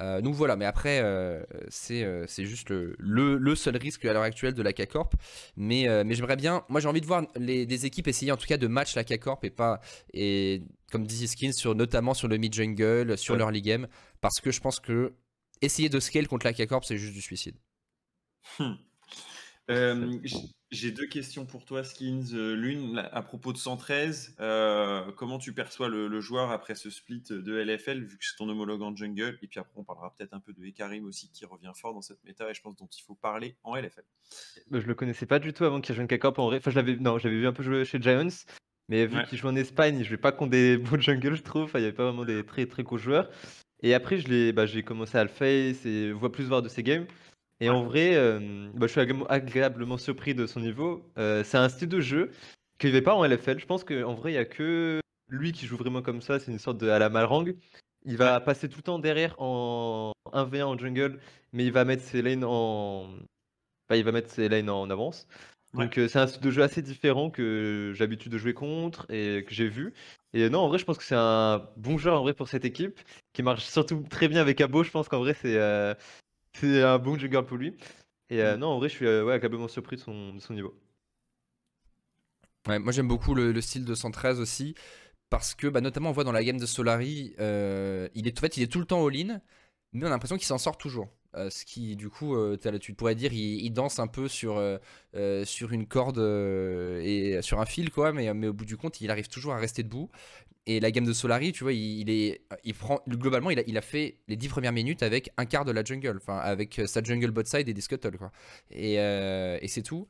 Euh, donc voilà, mais après, euh, c'est euh, c'est juste le, le, le seul risque à l'heure actuelle de la K-Corp. Mais, euh, mais j'aimerais bien, moi j'ai envie de voir les, des équipes essayer en tout cas de match la K-Corp et pas, et comme disait Skins, sur, notamment sur le mid-jungle, sur Ouais. leur league game, parce que je pense que essayer de scale contre la K-Corp, c'est juste du suicide. Euh, j- J'ai deux questions pour toi, Skins. Euh, L'une à propos de 113. euh, comment tu perçois le, le joueur après ce split de LFL, vu que c'est ton homologue en jungle? Et puis après, on parlera peut-être un peu de Ekarim aussi, qui revient fort dans cette méta, et je pense dont il faut parler en LFL. Bah, je le connaissais pas du tout avant qu'il rejoigne K-Corp en vrai. Enfin, je l'avais, non, je l'avais vu un peu jouer chez Giants. Mais vu Ouais. qu'il joue en Espagne, il jouait pas contre des bons jungles, je trouve. Enfin, il y avait pas vraiment des très très gros joueurs. Et après, je l'ai, bah, j'ai commencé à le face et vois plus voir de ses games. Et en vrai, euh, bah, je suis agréablement- surpris de son niveau. Euh, c'est un style de jeu qu'il n'y avait pas en LFL. Je pense qu'en vrai, il y a que lui qui joue vraiment comme ça. C'est une sorte de à la Malrang. Il va passer tout le temps derrière en 1v1 en jungle, mais il va mettre ses lanes en, bah, il va mettre ses lanes en avance. Ouais. Donc euh, c'est un style de jeu assez différent que j'ai l'habitude de jouer contre et que j'ai vu. Et non, en vrai, je pense que c'est un bon joueur en vrai pour cette équipe qui marche surtout très bien avec Abo. Je pense qu'en vrai, c'est euh, c'est un bon jungler pour lui. Et euh, non, en vrai, je suis euh, ouais, agréablement surpris de son, de son niveau. Ouais, moi j'aime beaucoup le, le style de 113 aussi parce que bah, notamment on voit dans la game de Solari, euh, il est en fait il est tout le temps all-in, mais on a l'impression qu'il s'en sort toujours. Euh, ce qui du coup, euh, tu pourrais dire, il, danse un peu sur, euh, une corde et sur un fil quoi, mais, mais au bout du compte, il arrive toujours à rester debout. Et la game de Solari, tu vois, il, est, il prend globalement, il a, fait les 10 premières minutes avec un quart de la jungle, enfin avec sa jungle bot side et des scuttles quoi. Et c'est tout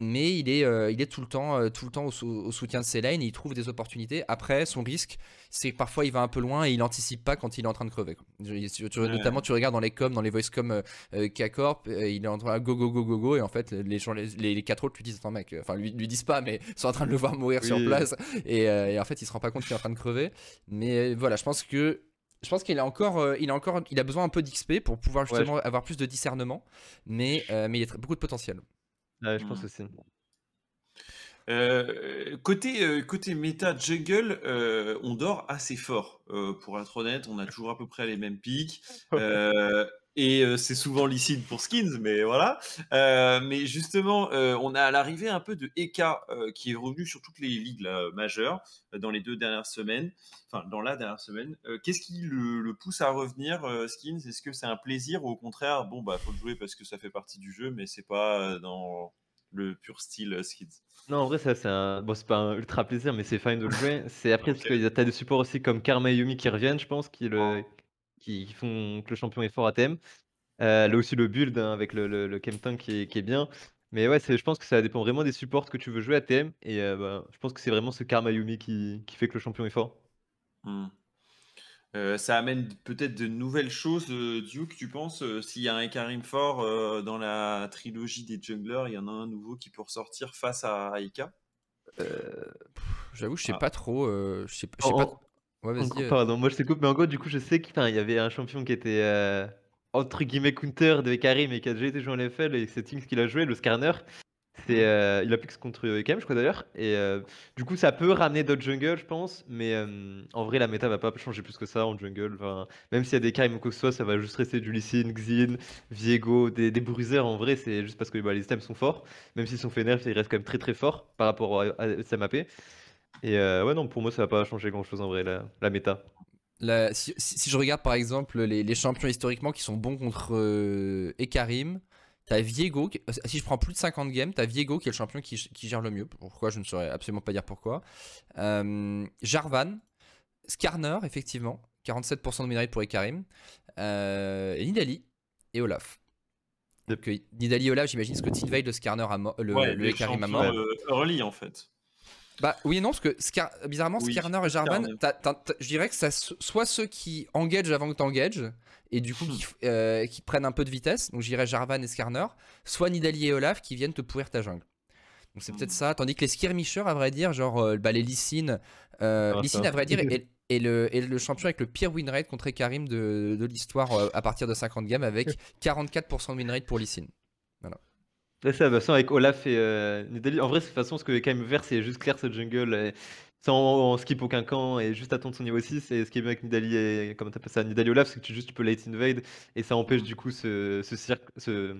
mais il est, euh, il est tout le temps, euh, tout le temps au, sou- au soutien de ses lanes, et il trouve des opportunités. Après, son risque, c'est que parfois il va un peu loin et il anticipe pas quand il est en train de crever. quoi. Je- tu- tu- Ouais. Notamment, tu regardes dans les coms, dans les voice coms euh, euh, K-Corp, il est en train de go go go go go, et en fait, les gens, les, quatre autres lui disent Attends, mec, enfin, lui, lui disent pas, mais sont en train de le voir mourir sur place, et, et en fait, il se rend pas compte qu'il est en train de crever. Mais voilà, je pense que. Je pense qu'il a encore, euh, il a encore, il a besoin un peu d'XP pour pouvoir Ouais, justement avoir plus de discernement, mais, euh, mais il a très- beaucoup de potentiel. Ouais, je pense Mm. aussi. Euh, côté, euh, côté méta jungle, euh, on dort assez fort. Euh, pour être honnête, on a toujours à peu près les mêmes pics. Et euh, c'est souvent licite pour skins, mais voilà. Euh, mais justement, euh, on a l'arrivée un peu de Eka qui est revenu sur toutes les ligues là, majeures dans les deux dernières semaines. Enfin, dans la dernière semaine. Qu'est-ce qui le, le pousse à revenir, skins? Est-ce que c'est un plaisir ou au contraire, bon, bah, faut le jouer parce que ça fait partie du jeu, mais c'est pas dans le pur style skins? Non, en vrai, ça, c'est un. Bon, c'est pas un ultra plaisir, mais c'est fine de le jouer. C'est après, parce Ok. que y a- t'as des supports aussi comme Karma et Yumi qui reviennent, je pense, qui, le... qui qui font que le champion est fort à thème. Euh, là aussi, le build hein, avec le, le, le Kemtank qui est, qui est bien. Mais ouais, je pense que ça dépend vraiment des supports que tu veux jouer à TM. Et euh, bah, je pense que c'est vraiment ce Karma Yumi qui, qui fait que le champion est fort. Hmm. Euh, ça amène peut-être de nouvelles choses, euh, Duke, tu penses euh, S'il y a un Karim fort euh, dans la trilogie des junglers, il y en a un nouveau qui peut ressortir face à Aika? J'avoue, je sais Ah. pas trop. euh, je sais je sais En- pas. Ouais, En vas-y. gros, euh. pardon, moi je te coupe, mais en gros, du coup, je sais qu'il y avait un champion qui était euh, entre guillemets counter de Karim et qui a déjà été joué en LFL et c'est Things qu'il a joué, le Skarner. C'est, euh, il a plus que contre Ekam, je crois d'ailleurs. Et euh, du coup, ça peut ramener d'autres jungles, je pense. Mais euh, en vrai, la méta va pas changer plus que ça en jungle. Enfin, même s'il y a des Karim ou quoi que ce soit, ça va juste rester du Lee Sin, Xin, Viego, des, des bruisers. En vrai, c'est juste parce que bah, les items sont forts. Même s'ils sont fait nerf, ils restent quand même très très forts par rapport à, à SMAP. Et euh, ouais, non, pour moi, ça va pas changer grand chose en vrai, la, la méta. La- si, je regarde par exemple les, les champions historiquement qui sont bons contre euh, Ekarim, t'as Viego, qui- euh, si je prends plus de 50 games, t'as Viego qui est le champion qui, qui gère le mieux. Pourquoi Je ne saurais absolument pas dire pourquoi. Euh, Jarvan, Skarner, effectivement, 47% de win rate pour Ekarim, euh, et Nidali et Olaf. Donc, Nidali et Olaf, j'imagine ce que Tilvade, le Skarner, a mo- le, Ouais, le Ekarim a champions, mort. euh, early en fait. Bah oui et non, parce que Scar- bizarrement, Oui, Skarner et Jarvan, je dirais que ça soit ceux qui engagent avant que t'engages, et du coup qui, euh, qui prennent un peu de vitesse, donc je dirais Jarvan et Skarner, soit Nidali et Olaf qui viennent te pourrir ta jungle. Donc c'est peut-être Hmm. ça, tandis que les skirmishers, à vrai dire, genre euh, bah, les Lysine, euh, Ah, Lysine, à vrai dire, est, est le, est le champion avec le pire win rate contre Karim de, de l'histoire euh, à partir de 50 games, avec 44% de win rate pour Lysine. C'est ça, de toute façon, avec Olaf et euh, Nidalee. En vrai, de toute façon, ce que quand même faire, c'est juste clair ce jungle sans skip aucun camp et juste attendre son niveau 6. Et ce qui est bien avec Nidalee et comment t'appelles ça, Nidalee Olaf, c'est que tu juste tu peux late invade et ça empêche du coup ce, ce, cirque, ce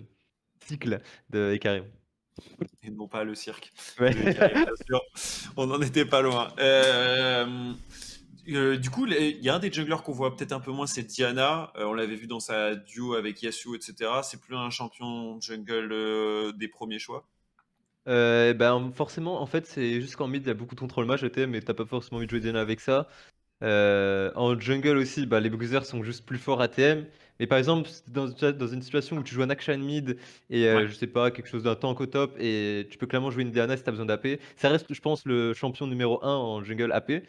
cycle de Ekarim. Et non pas le cirque. Ouais. Le Karim, bien sûr. On n'en était pas loin. Euh, euh, du coup, il y a un des junglers qu'on voit peut-être un peu moins, c'est Diana. Euh, on l'avait vu dans sa duo avec Yasuo, etc. C'est plus un champion jungle euh, des premiers choix. Ben, forcément, en fait, c'est juste qu'en mid, il y a beaucoup de contrôle match, ETM, mais t'as pas forcément envie de jouer Diana avec ça. En jungle aussi, bah, les bruisers sont juste plus forts ATM. Mais par exemple, dans, dans une situation où tu joues un action mid et Ouais. je sais pas, quelque chose d'un tank au top et tu peux clairement jouer une Diana si tu as besoin d'AP, ça reste, je pense, le champion numéro 1 en jungle AP.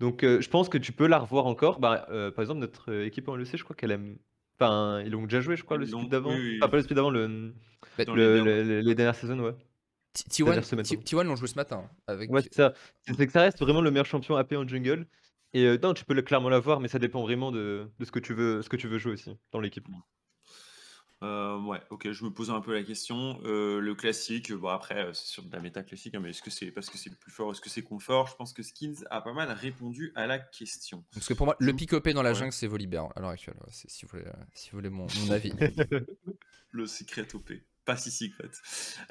Donc euh, je pense que tu peux la revoir encore. Bah, euh, par exemple, notre équipe en LEC, je crois qu'elle aime. Enfin, ils l'ont déjà joué, je crois, le Ils l'ont- speed d'avant. oui, oui. Enfin, pas le speed d'avant, le, Bah, Dans le- les derniers. le- les dernières saisons, ouais. T- T1 dernière semaine, T- pardon. T1 l'ont joué ce matin. Avec... Ouais, c'est ça. C'est c'est que ça reste vraiment le meilleur champion AP en jungle. Et euh, non, tu peux le- clairement l'avoir, mais ça dépend vraiment de, de ce, que tu veux, ce que tu veux jouer aussi dans l'équipe. Euh, ouais, ok, je me pose un peu la question. Euh, le classique, bon après, euh, c'est sur de la méta classique, hein, mais est-ce que c'est parce que c'est le plus fort, est-ce que c'est confort? Je pense que Skins a pas mal répondu à la question. Parce que pour moi, le pick OP dans la Ouais. jungle, c'est Volibear à l'heure actuelle. Ouais, si, vous voulez, si vous voulez mon, mon avis. Le secret OP. Pas si secret.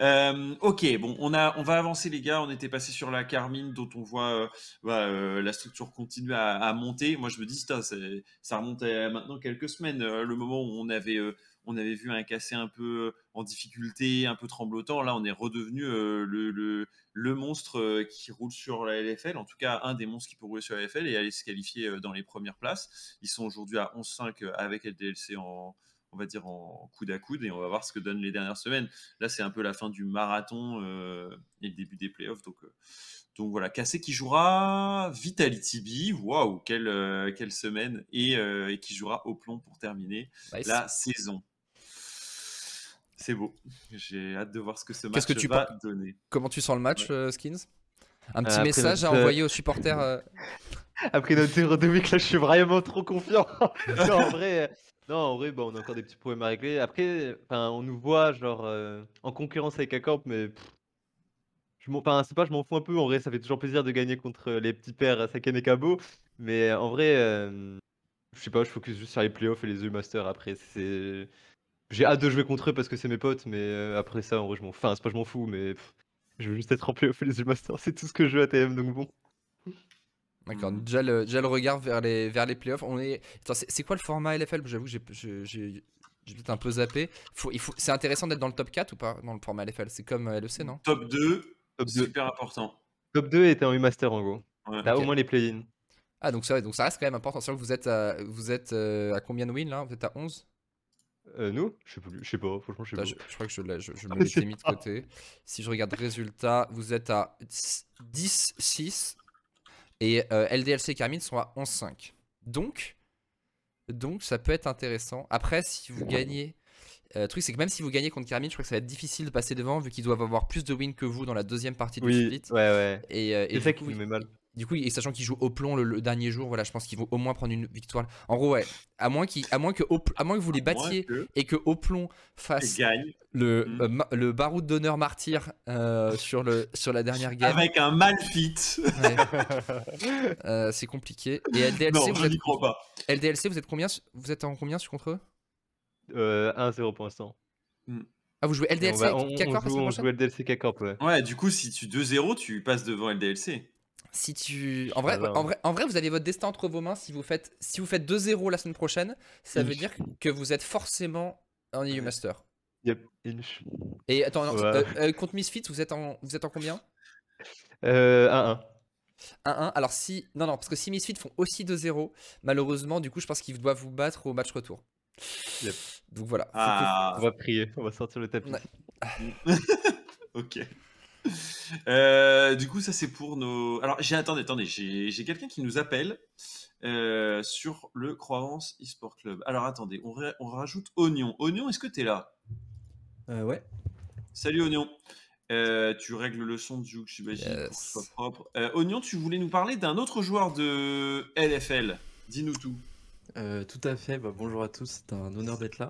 Euh, ok, bon, on, a, on va avancer les gars. On était passé sur la Carmine dont on voit euh, bah, euh, la structure continuer à, à monter. Moi, je me dis, c'est- ça remonte à maintenant quelques semaines. euh, le moment où on avait, euh, on avait vu un cassé un peu en difficulté, un peu tremblotant. Là, on est redevenu euh, le, le, le monstre euh, qui roule sur la LFL. En tout cas, un des monstres qui peut rouler sur la LFL et aller se qualifier euh, dans les premières places. Ils sont aujourd'hui à 11-5 avec LDLC en, on va dire en coude à coude et on va voir ce que donnent les dernières semaines. Là, c'est un peu la fin du marathon euh, et le début des playoffs. Donc, euh, donc voilà, Cassé qui jouera Vitality B, waouh, quelle, euh, quelle semaine, et, euh, et qui jouera au plomb pour terminer la saison. C'est beau. J'ai hâte de voir ce que ce match Qu'est-ce que tu va donner. Comment tu sens le match, euh, Skins? Un petit message à notre- envoyer aux supporters euh, Après notre 0 de week, là, je suis vraiment trop confiant. non, en vrai, euh, non, en vrai bon, on a encore des petits problèmes à régler. Après, enfin, on nous voit genre euh, en concurrence avec Acamp, mais pff, je m'en, enfin, c'est pas, je m'en fous un peu. En vrai, ça fait toujours plaisir de gagner contre les petits pères Saken et Kabo. Mais en vrai, euh, je sais pas, je focus juste sur les playoffs et les U-Masters. Après, c'est, j'ai hâte de jouer contre eux parce que c'est mes potes, mais euh, après ça, en vrai, je m'en, enfin, c'est pas, je m'en fous, mais pff, je veux juste être en playoff et les U-Masters. C'est tout ce que je veux à TM, donc bon. D'accord, déjà, le, déjà le regard vers les, vers les playoffs. On est... C'est quoi le format LFL J'avoue que j'ai- peut-être un peu zappé. Faut, il faut... C'est intéressant d'être dans le top 4 ou pas dans le format LFL C'est comme euh, LEC, non Top 2, Top 2, super important. top 2 était en U-Master en gros. Ouais. T'as Ok. au moins les play-in. Ah, donc, ça, donc ça reste quand même important. Que vous êtes, à, vous êtes euh, à combien de wins là? Vous êtes à 11 Euh, nous? Je sais plus, je sais pas, franchement, je sais pas. je, je crois que je, l'ai- je, je me l'étais mis de côté. Si je regarde résultats, vous êtes à 10-6 et euh, LDLC et Carmine sont à 11-5. Donc, donc, ça peut être intéressant. Après, si vous gagnez. euh, le truc, c'est que même si vous gagnez contre Carmine, je crois que ça va être difficile de passer devant vu qu'ils doivent avoir plus de wins que vous dans la deuxième partie du Oui, split. ouais, ouais. Et, euh, et ça coup, me met mal. Du coup, et sachant qu'ils jouent au plomb le, le dernier jour, voilà, je pense qu'ils vont au moins prendre une victoire. En gros, ouais, à moins, à moins, que, au- à moins que vous les battiez que et que au plomb fasse le, Mm. euh, ma- le baroud d'honneur martyr euh, sur, le, sur la dernière game. avec un mal fit. Ouais, euh, c'est compliqué. Et LDLC, non, vous je êtes, n'y crois pas. LDLC, vous êtes combien Vous êtes en combien sur contre eux? Euh, 1-0 pour l'instant. Ah, vous jouez Et On, LDLC va- on, joue, on LDLC ouais. Ouais, du coup, si tu 2-0, tu passes devant LDLC. Si tu, en vrai, Ça va, en vrai, en vrai, vous avez votre destin entre vos mains. Si vous faites, si vous faites 2-0 la semaine prochaine, ça veut dire que vous êtes forcément en EU Master. Yep, inch. Et attends, non, Ouais. euh, euh, contre Misfits, vous êtes en, vous êtes en combien? Euh, 1-1. 1-1. Alors si, non, non, parce que si Misfits font aussi 2-0, malheureusement, du coup, je pense qu'ils doivent vous battre au match retour. Yep. Donc voilà. Que- Ah, On va prier, on va sortir le tapis. Ouais. ok. Euh, du coup, ça c'est pour nos. Alors, j'ai attendez, attendez, j'ai j'ai quelqu'un qui nous appelle euh, sur le Croyance eSport Club. Alors, attendez, on, ra- on rajoute Oignon. Oignon, est-ce que tu es là? Euh, ouais. Salut Oignon. Tu règles le son du Jouk, j'imagine, pour que ce Yes. soit propre. Oignon, tu voulais nous parler d'un autre joueur de LFL. Dis-nous tout. Tout à fait. Bah, bonjour à tous. C'est un honneur d'être là.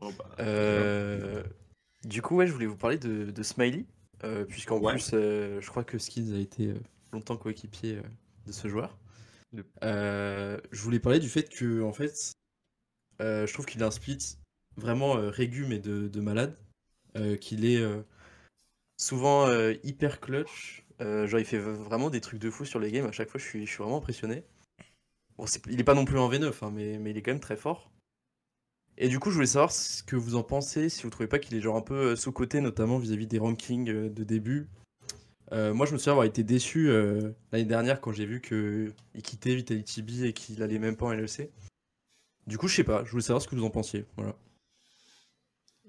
Oh, bah, du coup, ouais, je voulais vous parler de, de Smiley, euh, puisqu'en Ouais. plus, euh, je crois que Skins a été euh, longtemps coéquipier de ce joueur. Yep. Je voulais parler du fait que, en fait, je trouve qu'il a un split vraiment euh, régu mais de, de malade, qu'il est souvent hyper clutch. Genre, il fait vraiment des trucs de fou sur les games. À chaque fois, je suis, je suis vraiment impressionné. Bon, il est pas non plus en V9, hein, mais, mais il est quand même très fort. Et du coup, je voulais savoir ce que vous en pensez, si vous trouvez pas qu'il est genre un peu euh, sous-coté, notamment vis-à-vis des rankings euh, de début. Euh, moi, je me souviens avoir été déçu l'année dernière quand j'ai vu qu'il quittait Vitality B et qu'il allait même pas en LEC. Du coup, je sais pas, je voulais savoir ce que vous en pensiez. Voilà.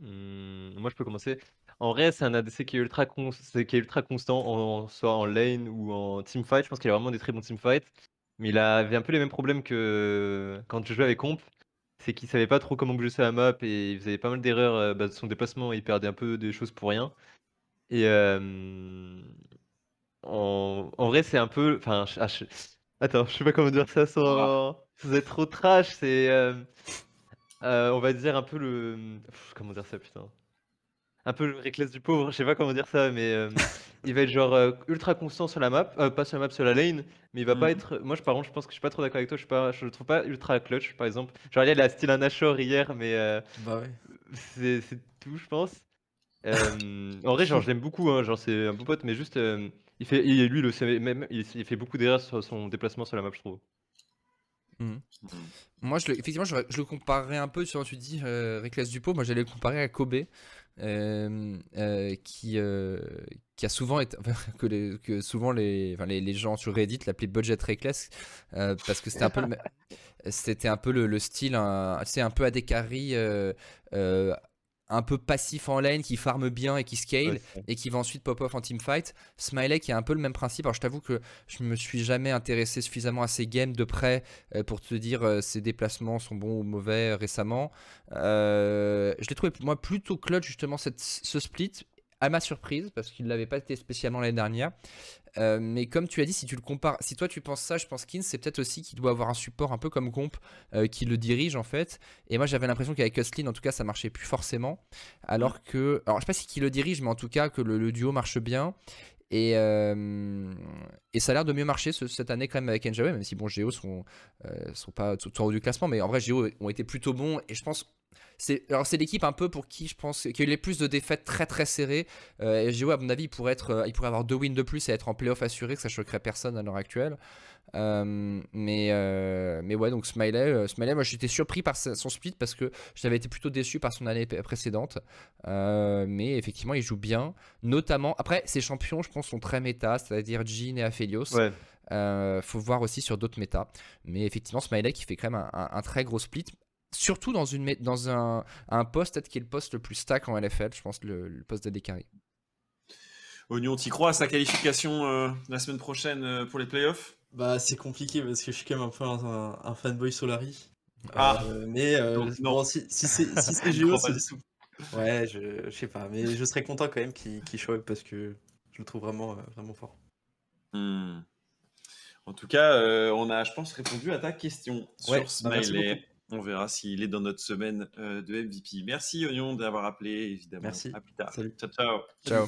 Hmm, moi, je peux commencer. En vrai, c'est un ADC qui est ultra, cons- c'est- qui est ultra constant, en, soit en lane ou en teamfight. Je pense qu'il a vraiment des très bons teamfights. Mais il avait un peu les mêmes problèmes que quand je jouais avec Comp. C'est qu'il savait pas trop comment bouger sur la map et il faisait pas mal d'erreurs euh, bah, de son déplacement. Il perdait un peu des choses pour rien. Et euh, en, en vrai, c'est un peu. Enfin, je- ah, je- attends, je sais pas comment dire ça sans, sans être trop trash. C'est. euh, euh, on va dire un peu le. Pff, Comment dire ça, putain? Un peu le reckless du pauvre, je sais pas comment dire ça, mais euh, il va être genre euh, ultra constant sur la map, euh, pas sur la map, sur la lane, mais il va pas Mhm. être. Moi, je, par contre, je pense que je suis pas trop d'accord avec toi, je, suis pas, je le trouve pas ultra clutch, par exemple. Genre, il a style un Nashor hier, mais euh, Bah ouais. c'est c'est tout, je pense. Euh, en vrai, genre, je l'aime beaucoup, hein, genre, c'est un bon pote, mais juste, euh, il fait, il- lui, le, sait même, il, il fait beaucoup d'erreurs sur son déplacement sur la map, je trouve. Moi, je le, effectivement, je, je le comparerais un peu, sur tu dis, euh, Reckless Dupont, moi j'allais le comparer à Kobe, euh, euh, qui, euh, qui a souvent été, que, les, que souvent les, enfin, les, les gens sur Reddit l'appelaient Budget Reckless, euh, parce que c'était un peu le, c'était un peu le, le style, un, sais, un peu à des euh, un peu passif en lane, qui farme bien et qui scale Ouais, et qui va ensuite pop off en teamfight. Smiley qui a un peu le même principe. Alors je t'avoue que je me suis jamais intéressé suffisamment à ces games de près euh, pour te dire euh, ses déplacements sont bons ou mauvais euh, récemment. Euh, je l'ai trouvé moi plutôt clutch justement cette, ce split à ma surprise parce qu'il l'avait pas été spécialement l'année dernière. Euh, mais comme tu as dit, si tu le compares, si toi tu penses ça, je pense qu'In c'est peut-être aussi qu'il doit avoir un support un peu comme Comp euh, qui le dirige en fait. Et moi j'avais l'impression qu'avec Hustlin en tout cas ça marchait plus forcément. Alors que, alors je sais pas si qui le dirige, mais en tout cas que le, duo marche bien. Et, euh, et ça a l'air de mieux marcher ce- cette année quand même avec Njawe, même si bon Géo sont, sont pas tout en haut du classement, mais en vrai Géo ont été plutôt bons et je pense c'est alors c'est l'équipe un peu pour qui je pense qui a eu les plus de défaites très très serrées. Euh, et Géo à mon avis il pourrait être, euh, il pourrait avoir deux wins de plus et être en playoff assuré que ça choquerait personne à l'heure actuelle. Euh, mais euh, mais ouais donc Smiley, Smiley moi j'étais surpris par son split parce que j'avais été plutôt déçu par son année précédente. Mais effectivement il joue bien, notamment après ses champions je pense sont très méta, c'est-à-dire Jean et Aphelios. Ouais. Euh, faut voir aussi sur d'autres méta. Mais effectivement, Smiley qui fait quand même un, un- un très gros split. Surtout dans, une, mé- dans un, un poste peut-être qui est le poste le plus stack en LFL, je pense le, le poste d'AD carry. Oignon, t'y crois à sa qualification euh, la semaine prochaine euh, pour les playoffs? Bah, c'est compliqué parce que je suis quand même un peu un, un fanboy Solari. Ah. Euh, mais euh, Donc, non. bon, si, si c'est si Géo, c'est-. Ouais, je, je sais pas, mais je serais content quand même qu'il qu'il show up parce que je le trouve vraiment, euh, vraiment fort. Hmm. En tout cas, euh, on a, je pense, répondu à ta question Ouais, sur bah, merci Smiley. On verra s'il est dans notre semaine euh, de MVP. Merci Oignon d'avoir appelé, évidemment. Merci. À plus tard. Salut. Ciao, ciao. Ciao.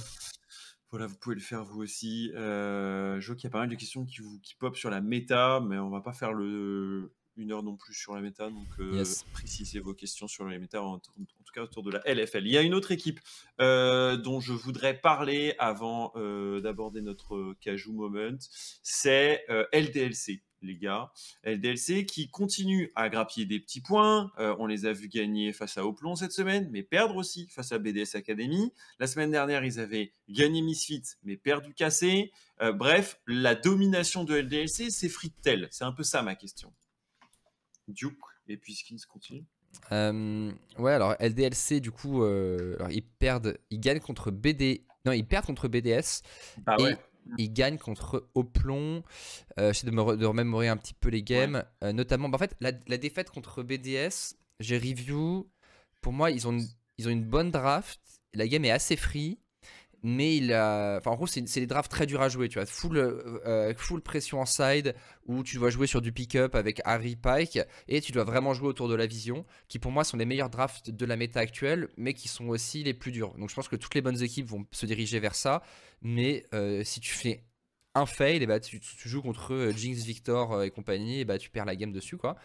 Voilà, vous pouvez le faire vous aussi. Euh, je vois qu'il y a pas mal de questions qui, vous, qui pop sur la méta, mais on va pas faire le, une heure non plus sur la méta. Donc, euh, Yes. précisez vos questions sur la méta, en, en tout cas autour de la LFL. Il y a une autre équipe euh, dont je voudrais parler avant euh, d'aborder notre Cajou Moment. C'est LDLC, les gars. LDLC qui continue à grappiller des petits points. Euh, on les a vus gagner face à Oplon cette semaine, mais perdre aussi face à BDS Academy. La semaine dernière, ils avaient gagné Misfit, mais perdu Cassé. Euh, bref, la domination de LDLC s'effrite-t-elle C'est un peu ça ma question. Duke, et puis Skins continue. Euh, ouais, alors LDLC, du coup, euh, alors, ils perdent, ils gagnent contre BD. Non, ils perdent contre BDS Ah et ils gagnent contre Oplon. Euh, J'essaie de me re- de remémorer un petit peu les games, Euh, notamment. bah, en fait, la, la défaite contre BDS, j'ai review. Pour moi, ils ont, une, ils ont une bonne draft. La game est assez free. Mais il a... enfin, en gros, c'est des drafts très durs à jouer. Tu vois, full, euh, full pression en side où tu dois jouer sur du pick-up avec Harry Pike et tu dois vraiment jouer autour de la vision, qui pour moi sont les meilleurs drafts de la méta actuelle, mais qui sont aussi les plus durs. Donc je pense que toutes les bonnes équipes vont se diriger vers ça. Mais euh, si tu fais un fail, et bah, tu, joues contre euh, Jinx, Victor et compagnie, et bah, tu perds la game dessus. quoi.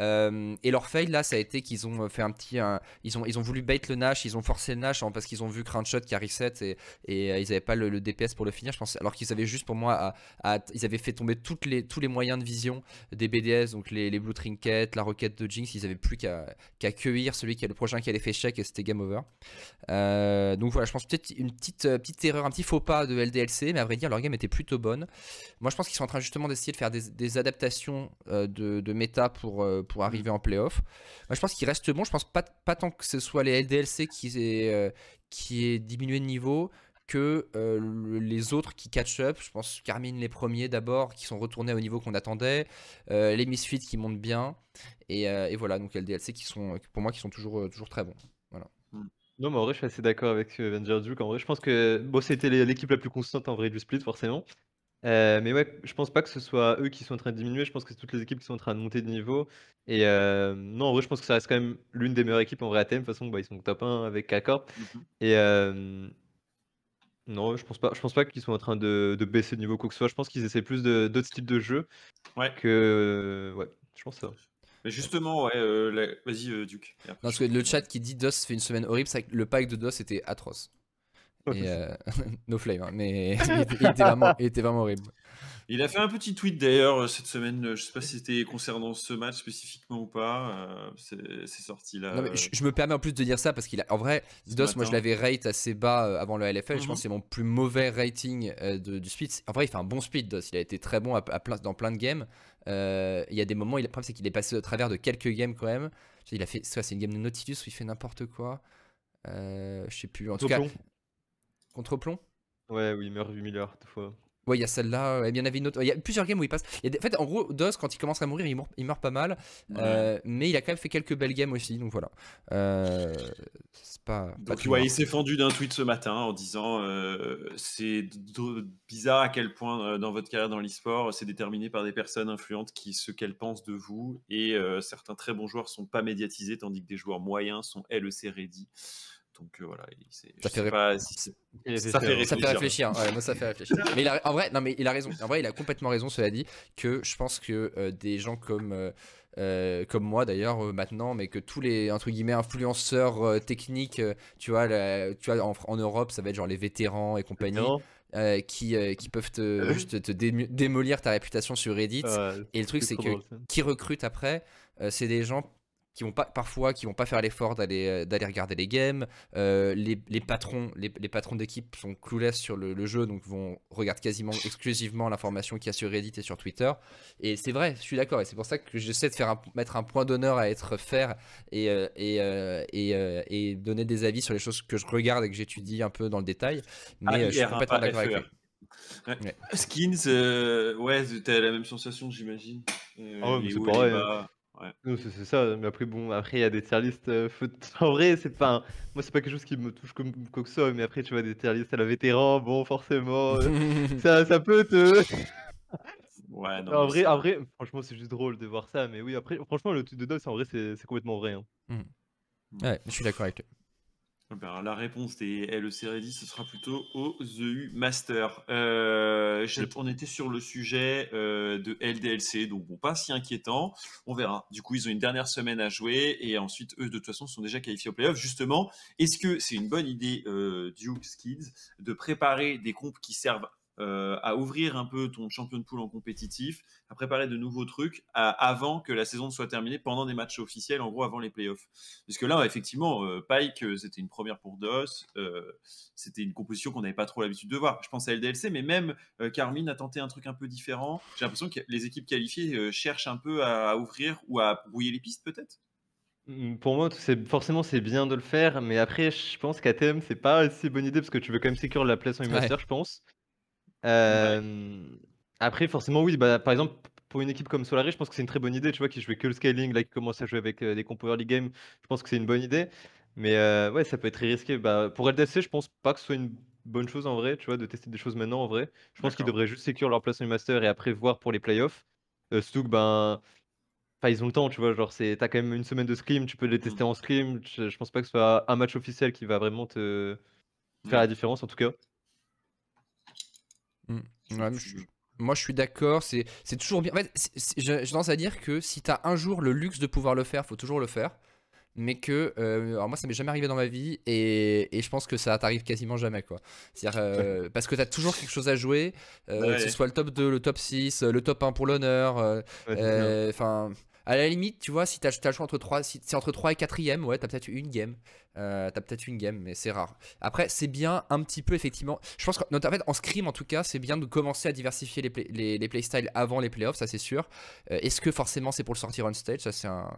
Euh, et leur fail là, ça a été qu'ils ont fait un petit, ils ont ils ont voulu bait le Nash, ils ont forcé le Nash hein, parce qu'ils ont vu Crownshot qui a reset et, euh, ils avaient pas le, DPS pour le finir, je pense. Alors qu'ils avaient juste pour moi, ils avaient fait tomber toutes les tous les moyens de vision des BDS, donc les, Blue Trinket, la roquette de Jinx, ils avaient plus qu'à qu'à cueillir celui qui est le prochain qui allait faire check et c'était game over. Euh, donc voilà, je pense peut-être une petite, petite erreur, un petit faux pas de LDLC, mais à vrai dire, leur game était plutôt bonne. Moi, je pense qu'ils sont en train justement d'essayer de faire des, adaptations de, de méta pour, pour arriver en playoff. Moi, je pense qu'ils restent bons. Je pense pas, pas tant que ce soit les LDLC qui est, euh, qui est diminué de niveau que euh, le- les autres qui catch up. Je pense Carmine les premiers d'abord, qui sont retournés au niveau qu'on attendait. Euh, les Misfits qui montent bien. Et, euh, et voilà, donc LDLC qui sont, pour moi, qui sont toujours, toujours très bons. Non, mais en vrai, je suis assez d'accord avec Avenger Duke. En vrai, je pense que bon, c'était l'équipe la plus constante en vrai du split, forcément. Euh, mais ouais, je pense pas que ce soit eux qui sont en train de diminuer. Je pense que c'est toutes les équipes qui sont en train de monter de niveau. Et euh, non, en vrai, je pense que ça reste quand même l'une des meilleures équipes en vrai à thème. De toute façon, bah, ils sont top 1 avec K-Corp. Mhm. Et euh, non, je pense pas, je pense pas qu'ils soient en train de, de baisser de niveau quoi que ce soit. Je pense qu'ils essaient plus de- d'autres styles de jeu Ouais. que. Ouais, je pense ça. Mais justement, ouais, euh, la- vas-y, euh, Duke. Et après, Non, parce je que le chat qui dit DOS fait une semaine horrible, c'est vrai que le pack de DOS était atroce. Et euh, no flame, hein, mais il était, il était vraiment, il était vraiment horrible. Il a fait un petit tweet d'ailleurs euh, cette semaine. euh, Je sais pas si c'était concernant ce match spécifiquement ou pas. euh, c'est sorti là. Non, mais je, je me permets en plus de dire ça parce qu'il a, en vrai, DOS, moi je l'avais rate assez bas avant le LFL. Je Mhm. pense que c'est mon plus mauvais rating de- du speed. En vrai, il fait un bon speed, DOS. Il a été très bon à, à plein, dans plein de games. Euh, Il y a des moments, il, le problème c'est qu'il est passé au travers de quelques games quand même. Il a fait, soit c'est une game de Nautilus où il fait n'importe quoi. Euh, je sais plus. En tout cas, Plomb. contre plomb. Ouais, oui, il meurt 8000 heures, deux fois. Ouais, il y a celle-là, il y en avait une autre. Il y a plusieurs games où il passe. Il y a des- En fait, en gros, DOS, quand il commence à mourir, il meurt, il meurt pas mal. Ouais. Euh, mais il a quand même fait quelques belles games aussi, donc voilà. Euh, c'est pas. pas Donc, ouais, il s'est fendu d'un tweet ce matin en disant euh, c'est bizarre à quel point euh, dans votre carrière dans l'e-sport, c'est déterminé par des personnes influentes qui ce qu'elles pensent de vous et euh, certains très bons joueurs sont pas médiatisés tandis que des joueurs moyens sont LEC ready. Donc euh, voilà, il s'est- Ça je fait sais pas si Ça ça, réfléchir. Ouais, moi, ça fait réfléchir. Mais il a, en vrai, non, mais il a raison. En vrai, il a complètement raison. Cela dit, que je pense que euh, des gens comme euh, euh, comme moi d'ailleurs euh, maintenant, mais que tous les entre guillemets influenceurs euh, techniques, euh, tu vois, la- tu vois, en, en Europe, ça va être genre les vétérans et compagnie, Non euh, qui euh, qui peuvent te juste te démo- démolir ta réputation sur Reddit. Ah, Et le truc, c'est que qui recrutent après, euh, c'est des gens qui vont pas parfois qui vont pas faire l'effort d'aller euh, d'aller regarder les games Euh, les, les patrons les, les patrons d'équipe sont clueless sur le, le jeu donc vont regarder quasiment exclusivement l'information qu'il y a sur Reddit et sur Twitter et c'est vrai je suis d'accord et c'est pour ça que j'essaie de faire un- mettre un point d'honneur à être fair et euh, et, et, et donner des avis sur les choses que je regarde et que j'étudie un peu dans le détail mais euh, je suis complètement pas d'accord avec FER. lui Ouais. Ouais. Skins, euh, ouais, t'as la même sensation, j'imagine. Euh, Ah ouais, mais c'est pareil, les Non, c'est c'est ça, mais après, bon, après, il y a des tier lists. euh, faut- En vrai, c'est pas. un- Moi, c'est pas quelque chose qui me touche comme quoi que ce soit, mais après, tu vois, des tier lists à la vétéran, bon, forcément, euh, ça, ça peut te. Ouais, non, en, mais vrai, en vrai, franchement, c'est juste drôle de voir ça, mais oui, après, franchement, le truc de DOS, en vrai, c'est c'est complètement vrai. hein. ouais je suis d'accord avec lui Ben, la réponse des LEC Ready, ce sera plutôt au The U Master. Euh, on était sur le sujet euh, de LDLC, donc pas si inquiétant. On verra. Du coup, ils ont une dernière semaine à jouer et ensuite, eux, de toute façon, sont déjà qualifiés au playoff. Justement, est-ce que c'est une bonne idée, euh, Duke Kids, de préparer des comptes qui servent euh, à ouvrir un peu ton champion de pool en compétitif, à préparer de nouveaux trucs à- avant que la saison ne soit terminée, pendant des matchs officiels, en gros avant les playoffs. Parce que là, effectivement, euh, Pike, euh, c'était une première pour DOS, euh, c'était une composition qu'on n'avait pas trop l'habitude de voir. Je pense à LDLC, mais même euh, Carmine a tenté un truc un peu différent. J'ai l'impression que les équipes qualifiées euh, cherchent un peu à, à ouvrir ou à brouiller les pistes, peut-être. Mm, Pour moi, forcément c'est bien de le faire, mais après, je pense qu'à thème, c'est pas aussi bonne idée parce que tu veux quand même sécuriser la place en Ouais. master, je pense. Euh, Après, forcément, oui, bah, par exemple, pour une équipe comme Solari, je pense que c'est une très bonne idée, tu vois, qui jouait que le scaling, là, qui commence à jouer avec euh, des compo early game, je pense que c'est une bonne idée. Mais euh, ouais, ça peut être très risqué. Bah, pour LDFC, je pense pas que ce soit une bonne chose en vrai, tu vois, de tester des choses maintenant en vrai. Je pense qu'ils devraient juste sécuriser leur place en master et après voir pour les playoffs. Euh, ben. Enfin, ils ont le temps, tu vois. Genre, c'est, t'as quand même une semaine de scrim, tu peux les tester en scrim. Je, je pense pas que ce soit un match officiel qui va vraiment te faire la différence, en tout cas. Ouais, je, Moi, je suis d'accord. C'est toujours bien. En fait, j'ai tendance à dire que si t'as un jour le luxe de pouvoir le faire, faut toujours le faire. Mais que, euh, alors moi, ça m'est jamais arrivé dans ma vie et, et je pense que ça t'arrive quasiment jamais, quoi. C'est-à-dire, euh, parce que t'as toujours quelque chose à jouer, euh, Ouais. que ce soit le top 2, le top 6, euh, le top 1 pour l'honneur. Ouais, à la limite, tu vois, si t'as as le choix entre 3, si c'est entre 3 et 4ème, ouais, t'as peut-être une game. Euh, t'as peut-être une game, mais c'est rare. Après, c'est bien un petit peu, effectivement. Je pense qu'en en en scrim, en tout cas, c'est bien de commencer à diversifier les, les, les playstyles avant les playoffs, ça c'est sûr. Euh, Est-ce que forcément c'est pour le sortir on stage? Ça, c'est un...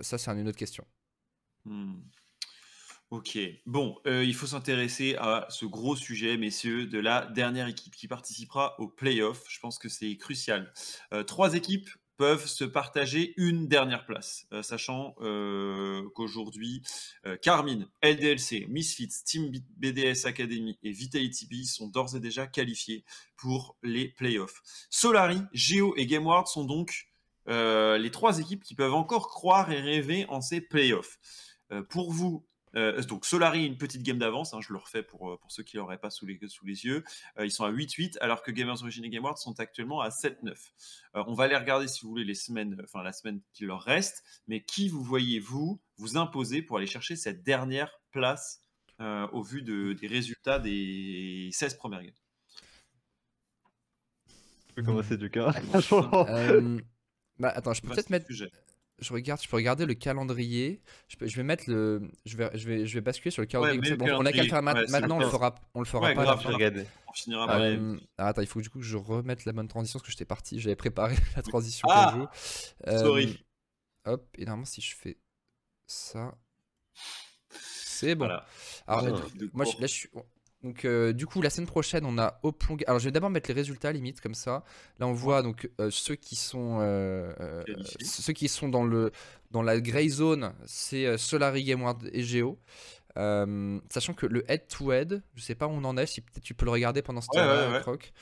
ça, c'est une autre question. Hmm. Ok, bon, euh, il faut s'intéresser à ce gros sujet, messieurs, de la dernière équipe qui participera au playoff. Je pense que c'est crucial. Euh, trois équipes peuvent se partager une dernière place, euh, sachant euh, qu'aujourd'hui, euh, Carmine, LDLC, Misfits, Team BDS Academy et Vitality B sont d'ores et déjà qualifiés pour les playoffs. Solari, Geo et GameWard sont donc les trois équipes qui peuvent encore croire et rêver en ces playoffs. Pour vous, euh, donc Solari, une petite game d'avance, hein, je le refais pour, euh, pour ceux qui l'auraient pas sous les, sous les yeux. Euh, ils sont à 8-8, alors que Gamers Origin et GameWard sont actuellement à 7-9. Euh, on va les regarder si vous voulez les semaines, enfin la semaine qui leur reste, mais qui vous voyez-vous vous imposer pour aller chercher cette dernière place euh, au vu de- des résultats des 16 premières games? Tu peux commencer du cas. Franchement. Euh, bah attends, je peux peut-être mettre. sujet. Je regarde, je peux regarder le calendrier. Je, peux- je vais mettre le. Je vais, je vais, je vais basculer sur le calendrier. le Bon, on a qu'à le faire ma- Ouais, c'est maintenant. On le fera, on le fera Ouais, pas. grave. On finira par. Euh, alors, attends, il faut que du coup que je remette la bonne transition parce que j'étais parti, j'avais préparé la transition Ah pour le jeu. Euh, Sorry. Hop, et normalement si je fais ça, c'est bon. Voilà. Alors, Ah. Cours. je- là je suis. Donc euh, du coup la semaine prochaine on a Oplong. Alors je vais d'abord mettre les résultats limite comme ça. Là on voit donc euh, ceux qui sont euh, ceux qui sont dans le dans la gray zone, c'est Solari, GameWard et Geo. Sachant que le head to head, je sais pas où on en est, si peut-être tu peux le regarder pendant ce Ouais, temps-là, ouais, ouais. Croc.